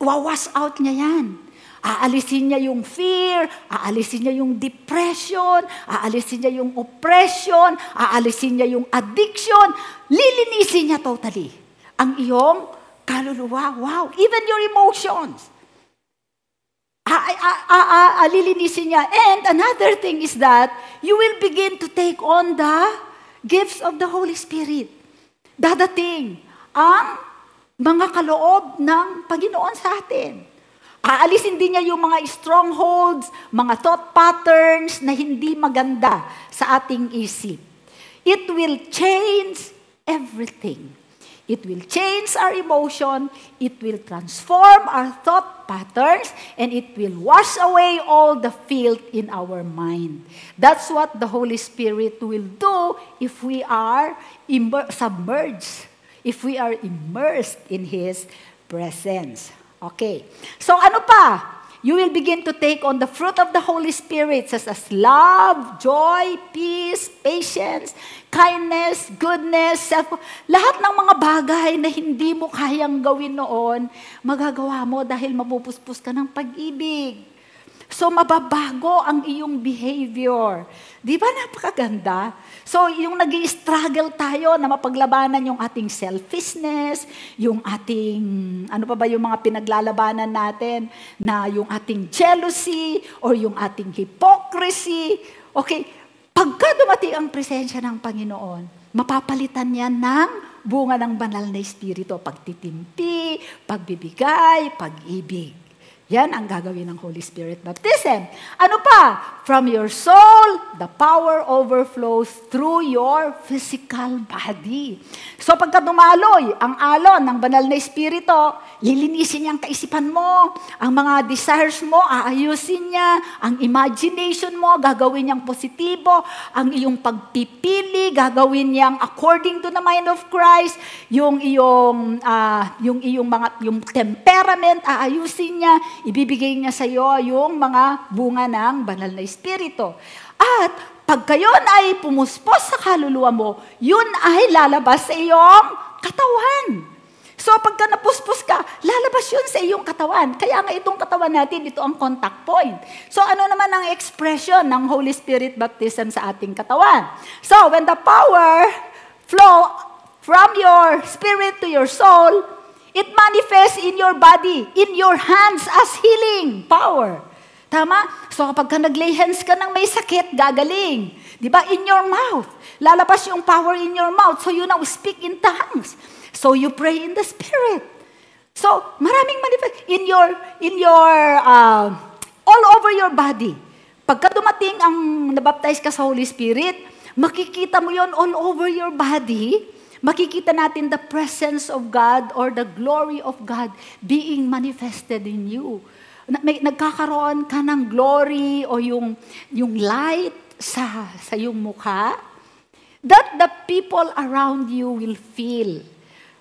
wawas out niya yan. Aalisin niya yung fear, aalisin niya yung depression, aalisin niya yung oppression, aalisin niya yung addiction. Lilinisin niya totally ang iyong kaluluwa. Wow, even your emotions. Lilinisin niya. And another thing is that you will begin to take on the gifts of the Holy Spirit. Dadating ang mga kaloob ng Panginoon sa atin. Aalisin din niya yung mga strongholds, mga thought patterns na hindi maganda sa ating isip. It will change everything. It will change our emotion, it will transform our thought patterns, and it will wash away all the filth in our mind. That's what the Holy Spirit will do if we are submerged, if we are immersed in His presence. Okay. So ano pa? You will begin to take on the fruit of the Holy Spirit such as love, joy, peace, patience, kindness, goodness, self Lahat ng mga bagay na hindi mo kayang gawin noon, magagawa mo dahil mapupuspos ka ng pag-ibig. So mababago ang iyong behavior. Di ba napakaganda? So yung nag struggle tayo na mapaglabanan yung ating selfishness, yung ating, ano pa ba yung mga pinaglalabanan natin, na yung ating jealousy, or yung ating hypocrisy. Okay, pagka dumating ang presensya ng Panginoon, mapapalitan yan ng bunga ng banal na espiritu, pagtitimpi, pagbibigay, pag-ibig. Yan ang gagawin ng Holy Spirit baptism. Ano pa? From your soul, the power overflows through your physical body. So pagka dumaloy ang alon ng banal na espiritu, lilinisin niya ang kaisipan mo, ang mga desires mo, aayusin niya, ang imagination mo, gagawin niyang positibo, ang iyong pagpipili, gagawin niyang according to the mind of Christ, yung iyong uh, yung iyong mga yung temperament, aayusin niya, ibibigay niya sa iyo yung mga bunga ng banal na espiritu. At pag kayon ay pumuspos sa kaluluwa mo, yun ay lalabas sa iyong katawan. So pagka napuspos ka, lalabas yun sa iyong katawan. Kaya nga itong katawan natin, ito ang contact point. So ano naman ang expression ng Holy Spirit baptism sa ating katawan? So when the power flow from your spirit to your soul, It manifests in your body, in your hands as healing power. Tama? So kapag ka nag-lay hands ka ng may sakit, gagaling. Di ba? In your mouth. Lalabas yung power in your mouth. So you now speak in tongues. So you pray in the Spirit. So maraming manifest. In your, in your, uh, all over your body. Pagka dumating ang nabaptize ka sa Holy Spirit, makikita mo yon all over your body makikita natin the presence of God or the glory of God being manifested in you. May, nagkakaroon ka ng glory o yung, yung light sa, sa iyong mukha that the people around you will feel.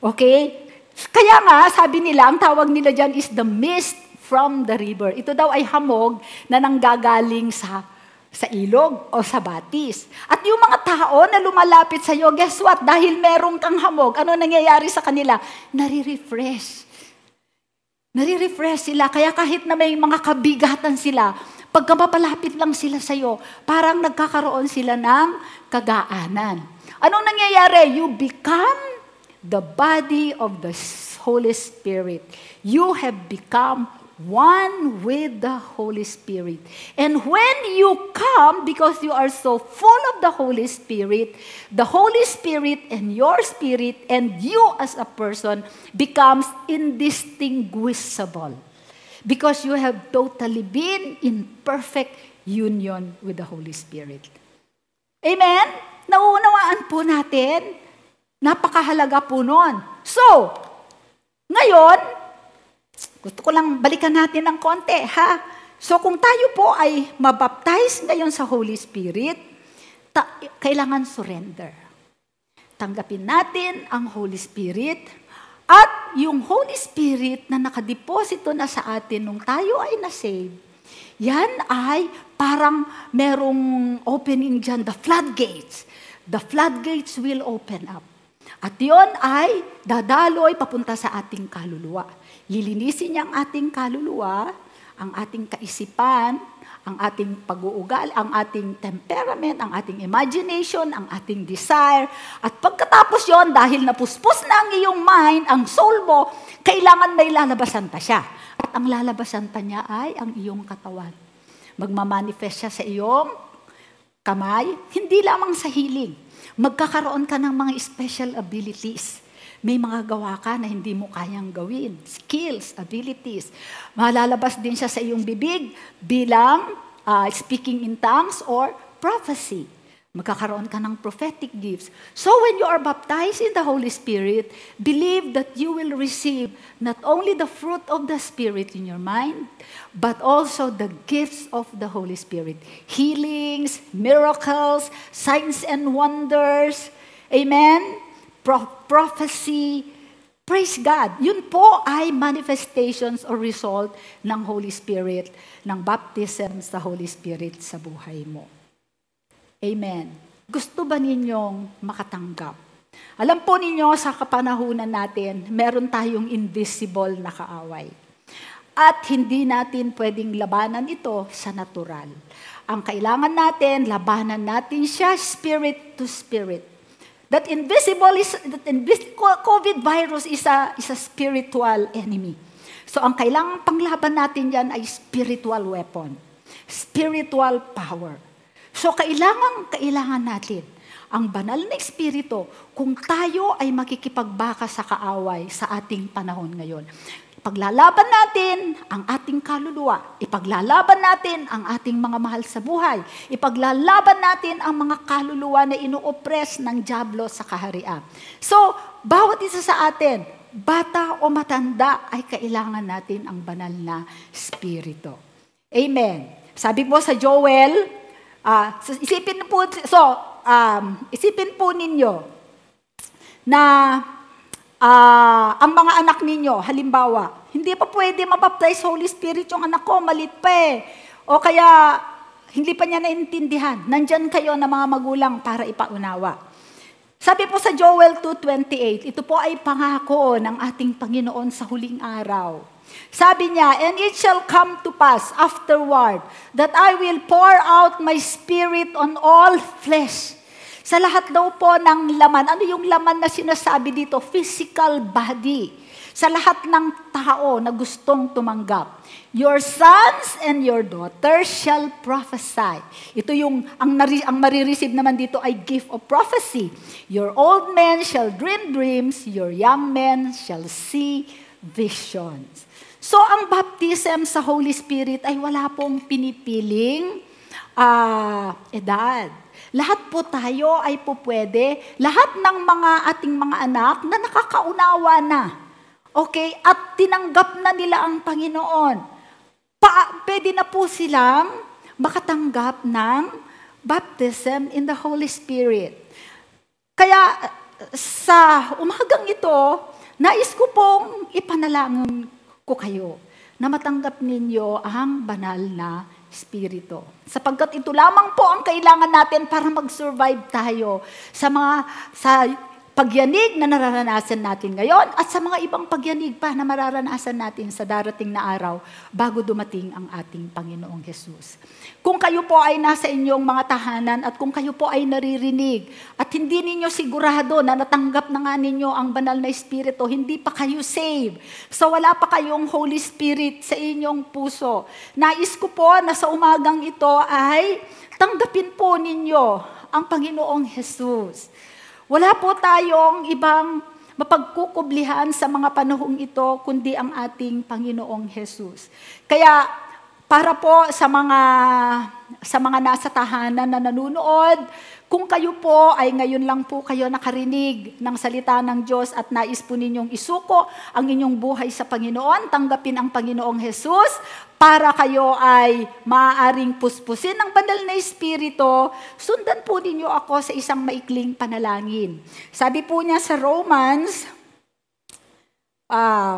Okay? Kaya nga, sabi nila, ang tawag nila dyan is the mist from the river. Ito daw ay hamog na nanggagaling sa sa ilog o sa batis. At yung mga tao na lumalapit sa iyo, guess what? Dahil meron kang hamog, ano nangyayari sa kanila? Nare-refresh. Nare-refresh sila. Kaya kahit na may mga kabigatan sila, pagka mapalapit lang sila sa iyo, parang nagkakaroon sila ng kagaanan. Anong nangyayari? You become the body of the Holy Spirit. You have become one with the Holy Spirit. And when you come, because you are so full of the Holy Spirit, the Holy Spirit and your spirit and you as a person becomes indistinguishable. Because you have totally been in perfect union with the Holy Spirit. Amen? Nauunawaan po natin. Napakahalaga po nun. So, ngayon, gusto ko lang balikan natin ng konti, ha? So kung tayo po ay mabaptize ngayon sa Holy Spirit, ta- kailangan surrender. Tanggapin natin ang Holy Spirit at yung Holy Spirit na nakadeposito na sa atin nung tayo ay na-save, yan ay parang merong opening dyan, the floodgates. The floodgates will open up. At yon ay dadaloy papunta sa ating kaluluwa. Lilinisin niya ang ating kaluluwa, ang ating kaisipan, ang ating pag-uugal, ang ating temperament, ang ating imagination, ang ating desire. At pagkatapos yon dahil napuspos na ang iyong mind, ang soul mo, kailangan may lalabasan pa siya. At ang lalabasan pa niya ay ang iyong katawan. Magmamanifest siya sa iyong kamay, hindi lamang sa healing. Magkakaroon ka ng mga special abilities may mga gawa ka na hindi mo kayang gawin. Skills, abilities. Malalabas din siya sa iyong bibig bilang uh, speaking in tongues or prophecy. Magkakaroon ka ng prophetic gifts. So when you are baptized in the Holy Spirit, believe that you will receive not only the fruit of the Spirit in your mind, but also the gifts of the Holy Spirit. Healings, miracles, signs and wonders. Amen? Pro- prophecy. Praise God. Yun po ay manifestations or result ng Holy Spirit, ng baptism sa Holy Spirit sa buhay mo. Amen. Gusto ba ninyong makatanggap? Alam po ninyo, sa kapanahunan natin, meron tayong invisible na kaaway. At hindi natin pwedeng labanan ito sa natural. Ang kailangan natin, labanan natin siya spirit to spirit. That invisible is, that invis- COVID virus is a, is a spiritual enemy. So ang kailangan panglaban natin yan ay spiritual weapon. Spiritual power. So kailangan, kailangan natin ang banal na Espiritu kung tayo ay makikipagbaka sa kaaway sa ating panahon ngayon. Paglalaban natin ang ating kaluluwa, ipaglalaban natin ang ating mga mahal sa buhay, ipaglalaban natin ang mga kaluluwa na inooppress ng Diablo sa kaharian. So, bawat isa sa atin, bata o matanda, ay kailangan natin ang banal na Espiritu. Amen. Sabi po sa Joel Uh, isipin po, so, um, isipin po ninyo na uh, ang mga anak ninyo, halimbawa, hindi pa pwede mabaptize Holy Spirit yung anak ko, malit pa eh. O kaya, hindi pa niya naintindihan. Nandyan kayo na mga magulang para ipaunawa. Sabi po sa Joel 2.28, ito po ay pangako ng ating Panginoon sa huling araw. Sabi niya, And it shall come to pass afterward that I will pour out my spirit on all flesh. Sa lahat daw po ng laman. Ano yung laman na sinasabi dito? Physical body. Sa lahat ng tao na gustong tumanggap. Your sons and your daughters shall prophesy. Ito yung, ang, nari, ang marireceive naman dito ay gift of prophecy. Your old men shall dream dreams, your young men shall see visions. So ang baptism sa Holy Spirit ay wala pong pinipiling uh, edad. Lahat po tayo ay po pwede, lahat ng mga ating mga anak na nakakaunawa na. Okay? At tinanggap na nila ang Panginoon. Pa, pwede na po silang makatanggap ng baptism in the Holy Spirit. Kaya sa umagang ito, nais ko pong ipanalangin ko kayo na matanggap ninyo ang banal na Espiritu. Sapagkat ito lamang po ang kailangan natin para mag-survive tayo sa mga sa pagyanig na nararanasan natin ngayon at sa mga ibang pagyanig pa na mararanasan natin sa darating na araw bago dumating ang ating Panginoong Hesus. Kung kayo po ay nasa inyong mga tahanan at kung kayo po ay naririnig at hindi ninyo sigurado na natanggap na nga ninyo ang banal na Espiritu, hindi pa kayo saved. So wala pa kayong Holy Spirit sa inyong puso. Nais ko po na sa umagang ito ay tanggapin po ninyo ang Panginoong Jesus. Wala po tayong ibang mapagkukublihan sa mga panahong ito kundi ang ating Panginoong Hesus. Kaya para po sa mga sa mga nasa tahanan na nanunood, kung kayo po ay ngayon lang po kayo nakarinig ng salita ng Diyos at nais po ninyong isuko ang inyong buhay sa Panginoon, tanggapin ang Panginoong Jesus para kayo ay maaaring puspusin ng banal na Espiritu, sundan po ninyo ako sa isang maikling panalangin. Sabi po niya sa Romans uh, ah,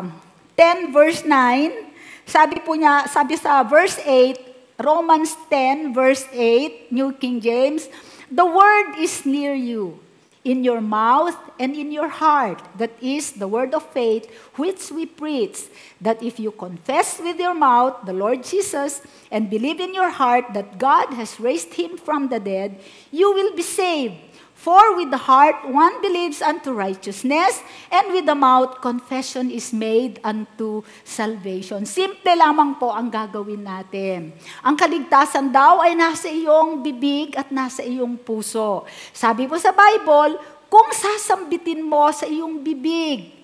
10 verse 9, sabi po niya, sabi sa verse 8, Romans 10 verse 8, New King James, The word is near you, in your mouth and in your heart. That is the word of faith which we preach. That if you confess with your mouth the Lord Jesus and believe in your heart that God has raised him from the dead, you will be saved. For with the heart one believes unto righteousness, and with the mouth confession is made unto salvation. Simple lamang po ang gagawin natin. Ang kaligtasan daw ay nasa iyong bibig at nasa iyong puso. Sabi po sa Bible, kung sasambitin mo sa iyong bibig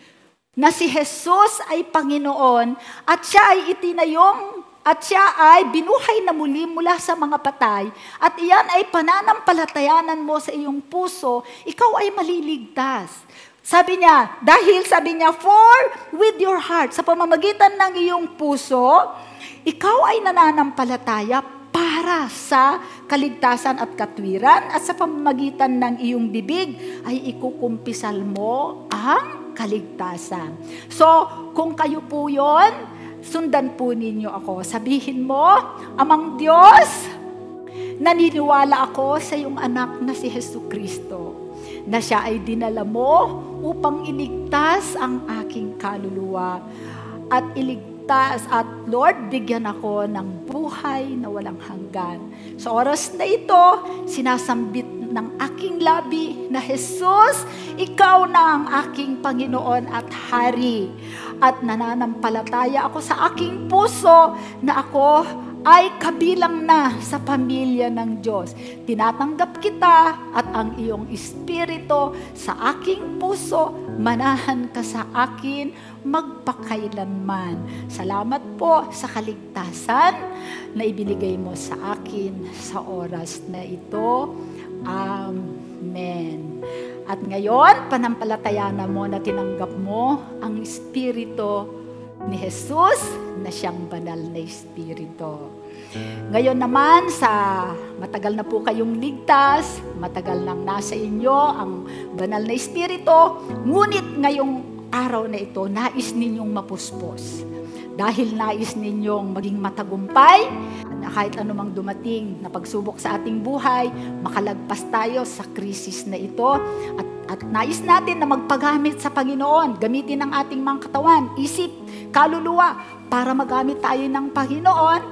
na si Jesus ay Panginoon at siya ay itinayong At siya ay binuhay na muli mula sa mga patay. At iyan ay pananampalatayanan mo sa iyong puso, ikaw ay maliligtas. Sabi niya, dahil sabi niya, for with your heart, sa pamamagitan ng iyong puso, ikaw ay nananampalataya para sa kaligtasan at katwiran at sa pamamagitan ng iyong bibig ay ikukumpisal mo ang kaligtasan. So, kung kayo po yon, sundan po ninyo ako. Sabihin mo, Amang Diyos, naniniwala ako sa iyong anak na si Heso Kristo na siya ay dinala mo upang iligtas ang aking kaluluwa at iligtas at Lord, bigyan ako ng buhay na walang hanggan. Sa oras na ito, sinasambit ng aking labi na Jesus, ikaw na ang aking Panginoon at Hari. At nananampalataya ako sa aking puso na ako ay kabilang na sa pamilya ng Diyos. Tinatanggap kita at ang iyong espiritu sa aking puso, manahan ka sa akin magpakailanman. Salamat po sa kaligtasan na ibinigay mo sa akin sa oras na ito. Amen. At ngayon, panampalataya na mo na tinanggap mo ang Espiritu ni Jesus na siyang banal na Espiritu. Ngayon naman, sa matagal na po kayong ligtas, matagal nang nasa inyo ang banal na Espiritu, ngunit ngayong araw na ito, nais ninyong mapuspos. Dahil nais ninyong maging matagumpay, na kahit anumang dumating na pagsubok sa ating buhay, makalagpas tayo sa krisis na ito at, at nais natin na magpagamit sa Panginoon, gamitin ang ating mga katawan, isip, kaluluwa, para magamit tayo ng Panginoon,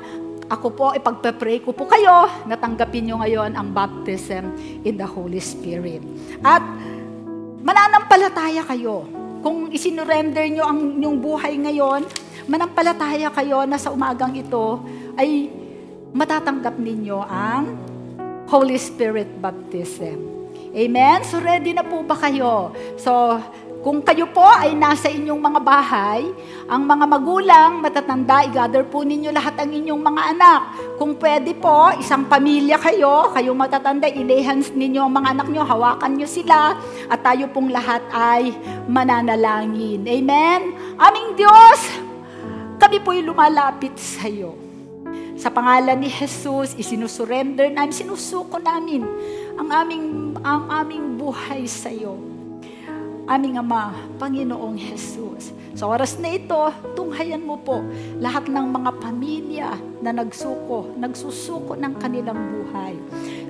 ako po, ipagpe-pray ko po kayo, natanggapin nyo ngayon ang baptism in the Holy Spirit. At mananampalataya kayo. Kung isinurrender nyo ang inyong buhay ngayon, manampalataya kayo na sa umagang ito ay matatanggap ninyo ang Holy Spirit baptism. Amen? So ready na po ba kayo? So kung kayo po ay nasa inyong mga bahay, ang mga magulang, matatanda, i-gather po ninyo lahat ang inyong mga anak. Kung pwede po, isang pamilya kayo, kayong matatanda, inehans ninyo ang mga anak nyo, hawakan nyo sila, at tayo pong lahat ay mananalangin. Amen? Aming Diyos, kami po'y lumalapit sa iyo. Sa pangalan ni Jesus, isinusurrender namin, sinusuko namin ang aming, ang aming buhay sa iyo aming Ama, Panginoong Jesus. Sa oras na ito, tunghayan mo po lahat ng mga pamilya na nagsuko, nagsusuko ng kanilang buhay.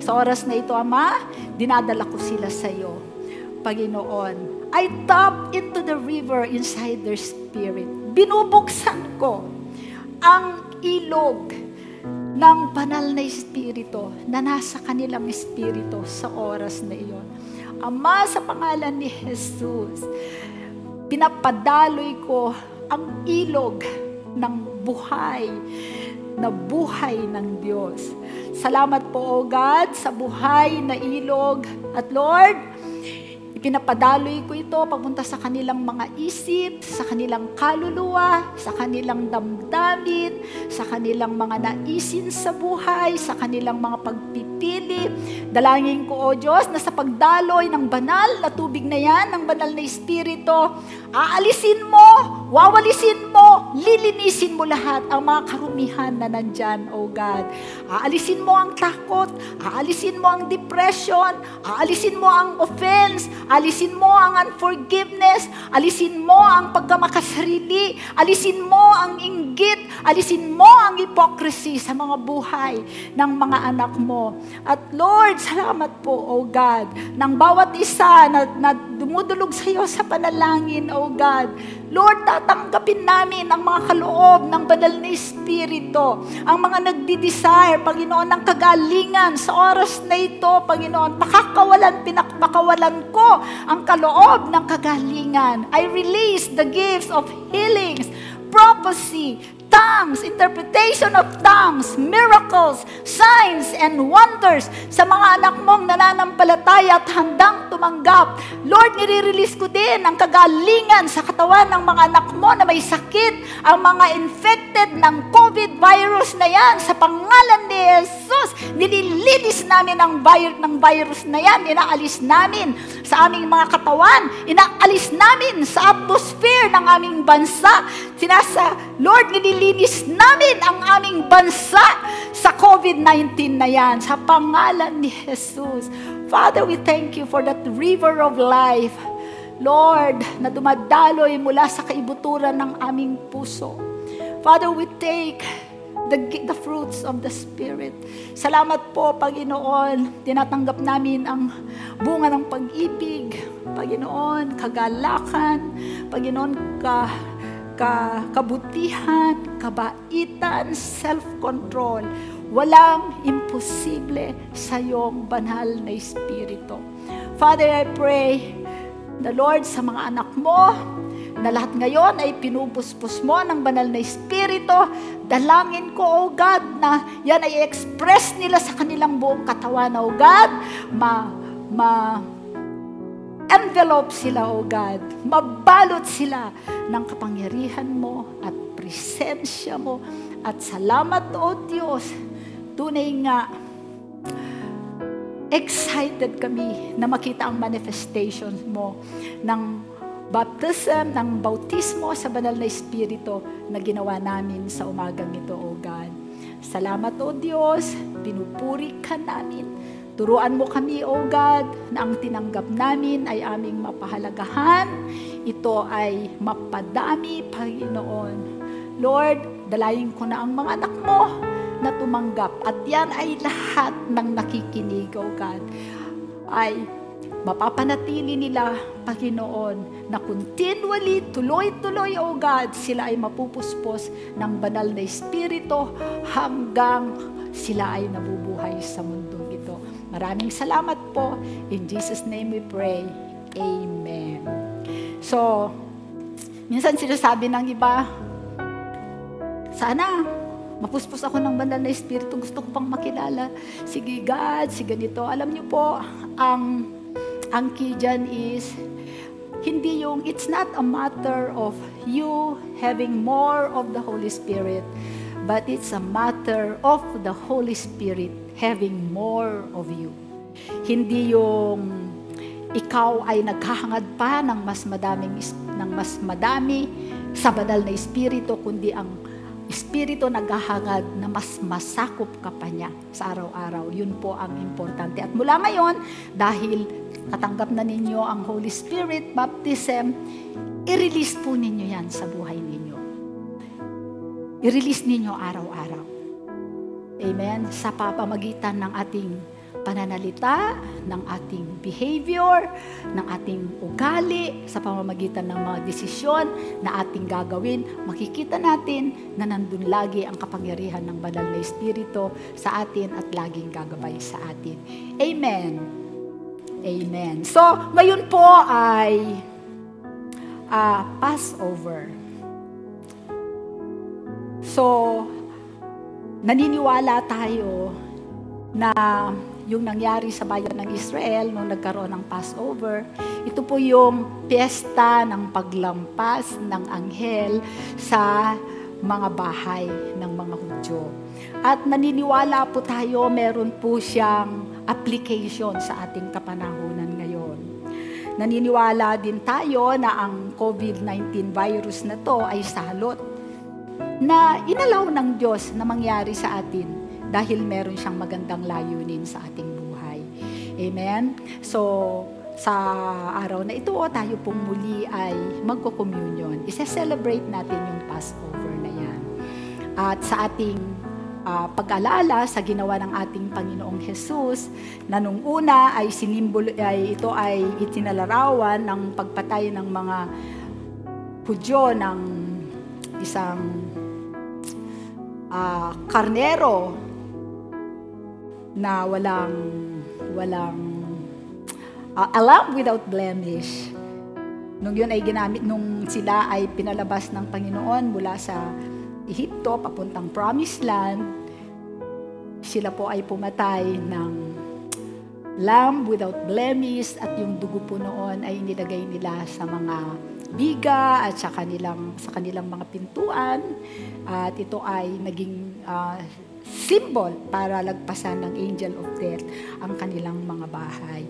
Sa oras na ito, Ama, dinadala ko sila sa iyo. Panginoon, I tap into the river inside their spirit. Binubuksan ko ang ilog ng banal na espiritu na nasa kanilang espiritu sa oras na iyon. Ama, sa pangalan ni Jesus, pinapadaloy ko ang ilog ng buhay na buhay ng Diyos. Salamat po, O God, sa buhay na ilog. At Lord, Ipinapadaloy ko ito papunta sa kanilang mga isip, sa kanilang kaluluwa, sa kanilang damdamin, sa kanilang mga naisin sa buhay, sa kanilang mga pagpipili. Dalangin ko, O Diyos, na sa pagdaloy ng banal na tubig na yan, ng banal na Espiritu, aalisin mo, wawalisin mo, lilinisin mo lahat ang mga karumihan na nandyan, O God. Aalisin mo ang takot, aalisin mo ang depression, aalisin mo ang offense, Alisin mo ang unforgiveness. Alisin mo ang pagkamakasarili. Alisin mo ang inggit. Alisin mo ang hypocrisy sa mga buhay ng mga anak mo. At Lord, salamat po, O God, ng bawat isa na, na dumudulog sa iyo sa panalangin, O God. Lord, tatanggapin namin ang mga kaloob ng banal na Espiritu, ang mga nagdi-desire, Panginoon, ng kagalingan sa oras na ito, Panginoon, pakakawalan, pinakpakawalan ko ang kaloob ng kagalingan. I release the gifts of healings, prophecy, tongues, interpretation of tongues, miracles, signs, and wonders sa mga anak mong nananampalataya at handang tumanggap. Lord, nire-release ko din ang kagalingan sa katawan ng mga anak mo na may sakit, ang mga infected ng COVID virus na yan sa pangalan ni Jesus. Nililinis namin ang virus ng virus na yan, inaalis namin sa aming mga katawan, inaalis namin sa atmosphere ng aming bansa. Sinasa, Lord, nililinis namin ang aming bansa sa COVID-19 na yan, sa pangalan ni Jesus. Father, we thank you for that river of life. Lord, na dumadaloy mula sa kaibuturan ng aming puso. Father, we take the, the fruits of the Spirit. Salamat po, Panginoon. Tinatanggap namin ang bunga ng pag-ibig. Panginoon, kagalakan. Panginoon, ka, ka, kabutihan, kabaitan, self-control. Walang imposible sa iyong banal na Espiritu. Father, I pray, the Lord, sa mga anak mo, na lahat ngayon ay pinupuspos mo ng banal na Espiritu. Dalangin ko, O God, na yan ay express nila sa kanilang buong katawan, O God. Ma, ma, envelope sila, O God. Mabalot sila ng kapangyarihan mo at presensya mo. At salamat, O Diyos. Tunay nga, excited kami na makita ang manifestations mo ng baptism, ng bautismo sa banal na Espiritu na ginawa namin sa umagang ito, O God. Salamat, O Diyos. Pinupuri ka namin. Turuan mo kami, O God, na ang tinanggap namin ay aming mapahalagahan. Ito ay mapadami, Panginoon. Lord, dalayin ko na ang mga anak mo na tumanggap. At yan ay lahat ng nakikinig, O God, ay mapapanatili nila, Panginoon, na continually, tuloy-tuloy, O God, sila ay mapupuspos ng banal na Espiritu hanggang sila ay nabubuhay sa mundong ito. Maraming salamat po. In Jesus' name we pray. Amen. So, minsan sinasabi ng iba, sana mapuspos ako ng banal na Espiritu, gusto ko pang makilala. Sige God, si ganito. Alam niyo po, ang ang key dyan is, hindi yung, it's not a matter of you having more of the Holy Spirit, but it's a matter of the Holy Spirit having more of you. Hindi yung ikaw ay naghahangad pa ng mas madaming ng mas madami sa banal na espiritu kundi ang espiritu naghahangad na mas masakop ka pa niya sa araw-araw. Yun po ang importante. At mula ngayon, dahil katanggap na ninyo ang Holy Spirit baptism, i-release po ninyo yan sa buhay ninyo. I-release ninyo araw-araw. Amen? Sa papamagitan ng ating pananalita, ng ating behavior, ng ating ugali, sa pamamagitan ng mga desisyon na ating gagawin, makikita natin na nandun lagi ang kapangyarihan ng banal na Espiritu sa atin at laging gagabay sa atin. Amen. Amen. So, ngayon po ay uh, Passover. So, naniniwala tayo na yung nangyari sa bayan ng Israel nung nagkaroon ng Passover. Ito po yung piyesta ng paglampas ng anghel sa mga bahay ng mga Hudyo. At naniniwala po tayo, meron po siyang application sa ating kapanahunan ngayon. Naniniwala din tayo na ang COVID-19 virus na to ay salot na inalaw ng Diyos na mangyari sa atin dahil meron siyang magandang layunin sa ating buhay. Amen? So, sa araw na ito, tayo pong muli ay magko-communion. Isa-celebrate natin yung Passover na yan. At sa ating uh, pag-alala sa ginawa ng ating Panginoong Jesus, na nung una ay sinimbolo, ay ito ay itinalarawan ng pagpatay ng mga Hudyo ng isang uh, karnero na walang walang uh, alam without blemish. Nung yun ay ginamit, nung sila ay pinalabas ng Panginoon mula sa Ehipto, papuntang Promised Land, sila po ay pumatay ng lamb without blemish at yung dugo po noon ay nilagay nila sa mga biga at sa kanilang sa kanilang mga pintuan at ito ay naging uh, symbol para lagpasan ng angel of death ang kanilang mga bahay.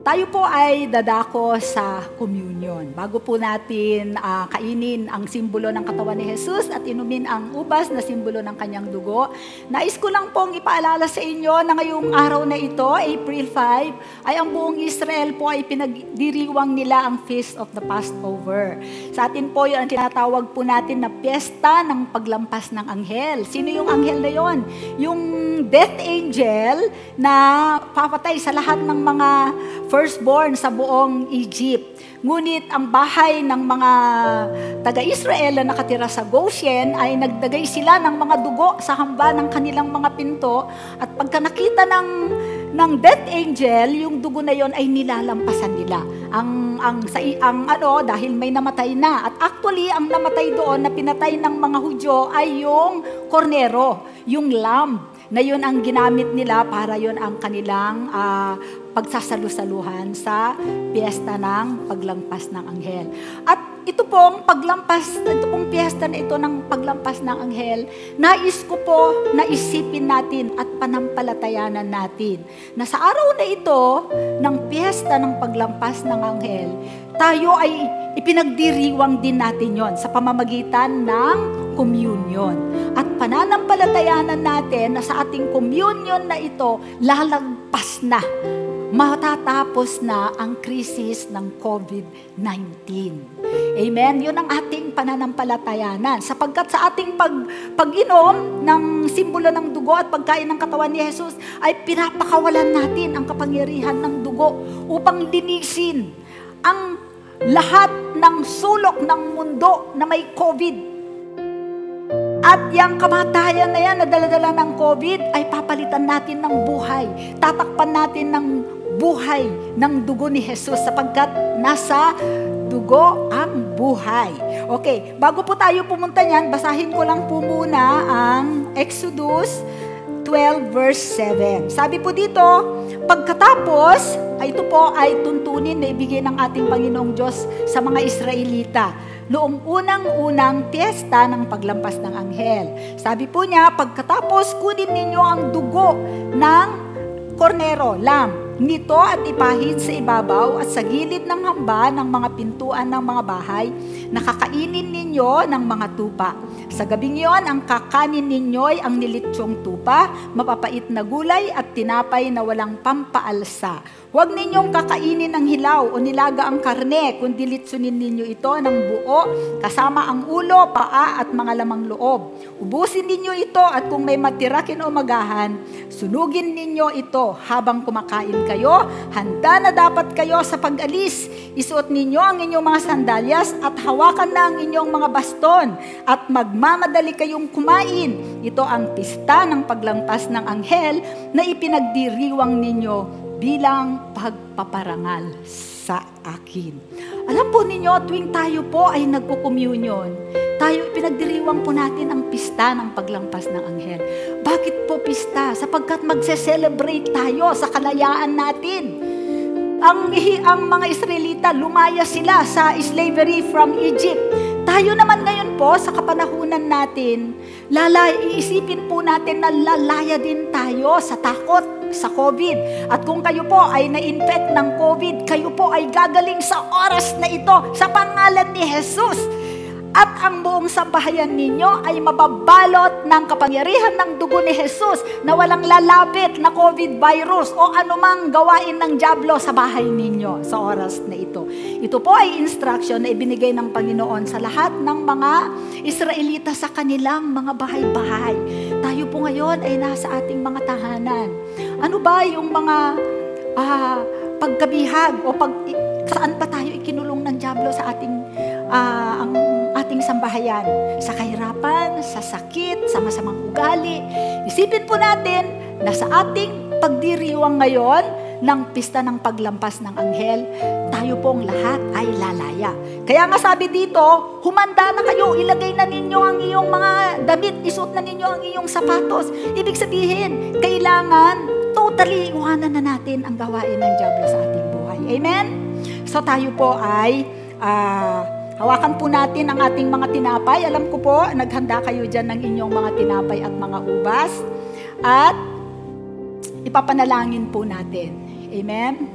Tayo po ay dadako sa communion. Bago po natin uh, kainin ang simbolo ng katawan ni Jesus at inumin ang ubas na simbolo ng kanyang dugo, nais ko lang pong ipaalala sa inyo na ngayong araw na ito, April 5, ay ang buong Israel po ay pinagdiriwang nila ang Feast of the Passover. Sa atin po yun ang tinatawag po natin na piyesta ng paglampas ng anghel. Sino yung anghel na yon? Yung death angel na papatay sa lahat ng mga firstborn sa buong Egypt. Ngunit ang bahay ng mga taga-Israel na nakatira sa Goshen ay nagdagay sila ng mga dugo sa hamba ng kanilang mga pinto at pagka nakita ng ng death angel, yung dugo na yon ay nilalampasan nila. Ang ang sa ang ano dahil may namatay na at actually ang namatay doon na pinatay ng mga Hudyo ay yung kornero, yung lamb na yun ang ginamit nila para yun ang kanilang uh, pagsasalusaluhan sa piyesta ng paglampas ng anghel. At ito pong paglampas, ito pong piyesta na ito ng paglampas ng anghel, nais ko po na isipin natin at panampalatayanan natin na sa araw na ito ng piyesta ng paglampas ng anghel, tayo ay ipinagdiriwang din natin yon sa pamamagitan ng communion. At pananampalatayanan natin na sa ating communion na ito, lalagpas na matatapos na ang krisis ng COVID-19. Amen? Yun ang ating pananampalatayanan. Sapagkat sa ating pag, pag-inom ng simbolo ng dugo at pagkain ng katawan ni Jesus, ay pinapakawalan natin ang kapangyarihan ng dugo upang linisin ang lahat ng sulok ng mundo na may COVID. At yung kamatayan na yan na daladala ng COVID ay papalitan natin ng buhay. Tatakpan natin ng buhay ng dugo ni Jesus sapagkat nasa dugo ang buhay. Okay, bago po tayo pumunta niyan, basahin ko lang po muna ang Exodus 12 verse 7. Sabi po dito, pagkatapos, ito po ay tuntunin na ibigay ng ating Panginoong Diyos sa mga Israelita noong unang-unang piyesta ng paglampas ng anghel. Sabi po niya, pagkatapos kunin ninyo ang dugo ng kornero, lamb, nito at ipahid sa ibabaw at sa gilid ng hamba ng mga pintuan ng mga bahay, nakakainin ninyo ng mga tupa. Sa gabing iyon, ang kakanin ninyo ay ang nilitsyong tupa, mapapait na gulay at tinapay na walang pampaalsa Huwag ninyong kakainin ng hilaw o nilaga ang karne, kundi litsunin ninyo ito ng buo, kasama ang ulo, paa at mga lamang loob. Ubusin ninyo ito at kung may matira kinumagahan, sunugin ninyo ito habang kumakain kayo. Handa na dapat kayo sa pag-alis. Isuot ninyo ang inyong mga sandalyas at hawakan na ang inyong mga baston at magmamadali kayong kumain. Ito ang pista ng paglampas ng anghel na ipinagdiriwang ninyo bilang pagpaparangal sa akin. Alam po ninyo, tuwing tayo po ay nagpo-communion, tayo pinagdiriwang po natin ang pista ng paglampas ng anghel. Bakit po pista? Sapagkat magse-celebrate tayo sa kalayaan natin. Ang, ang mga Israelita, lumaya sila sa slavery from Egypt. Tayo naman ngayon po, sa kapanahunan natin, lalay, iisipin po natin na lalaya din tayo sa takot sa COVID. At kung kayo po ay na-infect ng COVID, kayo po ay gagaling sa oras na ito sa pangalan ni Jesus. At ang buong sambahayan ninyo ay mababalot ng kapangyarihan ng dugo ni Jesus na walang lalapit na COVID virus o anumang gawain ng Diablo sa bahay ninyo sa oras na ito. Ito po ay instruction na ibinigay ng Panginoon sa lahat ng mga Israelita sa kanilang mga bahay-bahay. Tayo po ngayon ay nasa ating mga tahanan. Ano ba yung mga uh, pagkabihag o pag, saan pa tayo ikinulong ng Diablo sa ating uh, ang ating sambahayan? Sa kahirapan, sa sakit, sa masamang ugali. Isipin po natin na sa ating pagdiriwang ngayon, ng pista ng paglampas ng anghel, tayo pong lahat ay lalaya. Kaya nga sabi dito, humanda na kayo, ilagay na ninyo ang iyong mga damit, isuot na ninyo ang iyong sapatos. Ibig sabihin, kailangan totally iwanan na natin ang gawain ng Diablo sa ating buhay. Amen? So tayo po ay uh, hawakan po natin ang ating mga tinapay. Alam ko po, naghanda kayo dyan ng inyong mga tinapay at mga ubas. At ipapanalangin po natin. Amen?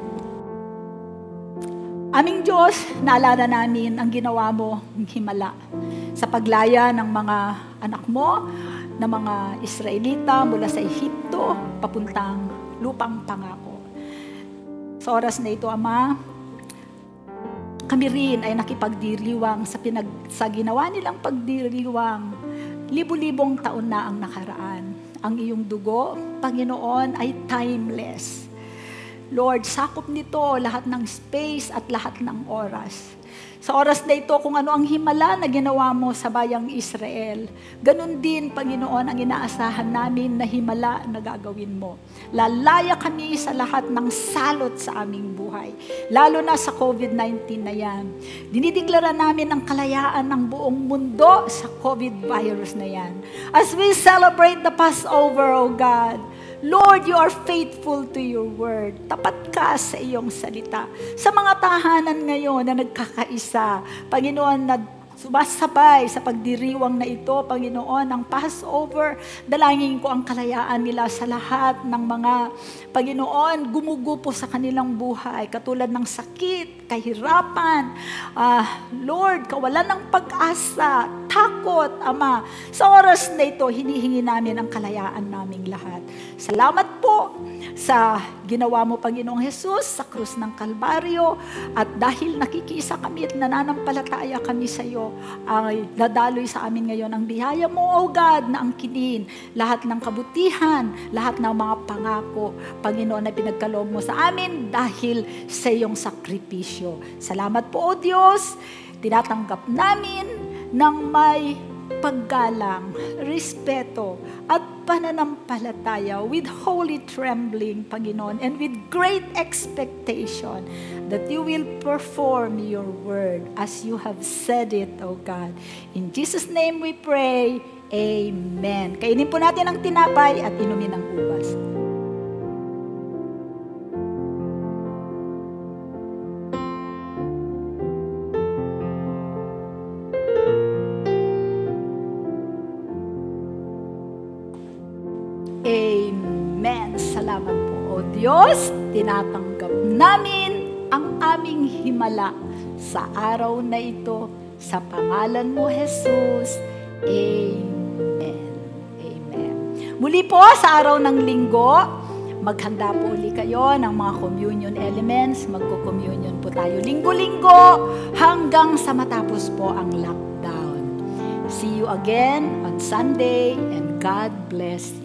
Aming Diyos, naalala namin ang ginawa mo ng himala sa paglaya ng mga anak mo, ng mga Israelita mula sa Ehipto papuntang lupang pangako. Sa oras na ito, Ama, kami rin ay nakipagdiriwang sa, pinag, sa ginawa nilang pagdiriwang. Libo-libong taon na ang nakaraan. Ang iyong dugo, Panginoon, ay timeless. Lord, sakop nito lahat ng space at lahat ng oras. Sa oras na ito, kung ano ang himala na ginawa mo sa bayang Israel, ganun din, Panginoon, ang inaasahan namin na himala na gagawin mo. Lalaya kami sa lahat ng salot sa aming buhay. Lalo na sa COVID-19 na yan. Dinideklara namin ang kalayaan ng buong mundo sa COVID virus na yan. As we celebrate the Passover, O God, Lord, you are faithful to your word. Tapat ka sa iyong salita. Sa mga tahanan ngayon na nagkakaisa, Panginoon, na sumasabay sa pagdiriwang na ito, Panginoon, ang Passover. Dalangin ko ang kalayaan nila sa lahat ng mga, Panginoon, gumugupo sa kanilang buhay, katulad ng sakit, kahirapan, uh, Lord, kawalan ng pag-asa, takot, Ama. Sa oras na ito, hinihingi namin ang kalayaan naming lahat. Salamat po sa ginawa mo, Panginoong Jesus, sa krus ng Kalbaryo. At dahil nakikisa kami at nananampalataya kami sa iyo, ay dadaloy sa amin ngayon ang biyaya mo, O God, na ang kinin lahat ng kabutihan, lahat ng mga pangako, Panginoon, na pinagkaloob mo sa amin dahil sa iyong sakripisyo. Salamat po, O Diyos. Tinatanggap namin ng may paggalang, respeto, at pananampalataya with holy trembling, Panginoon, and with great expectation that you will perform your word as you have said it, O God. In Jesus' name we pray, Amen. Kainin po natin ang tinapay at inumin ang ubas. Diyos, tinatanggap namin ang aming himala sa araw na ito. Sa pangalan mo, Jesus. Amen. Amen. Muli po sa araw ng linggo, maghanda po uli kayo ng mga communion elements. Magko-communion po tayo linggo-linggo hanggang sa matapos po ang lockdown. See you again on Sunday and God bless you.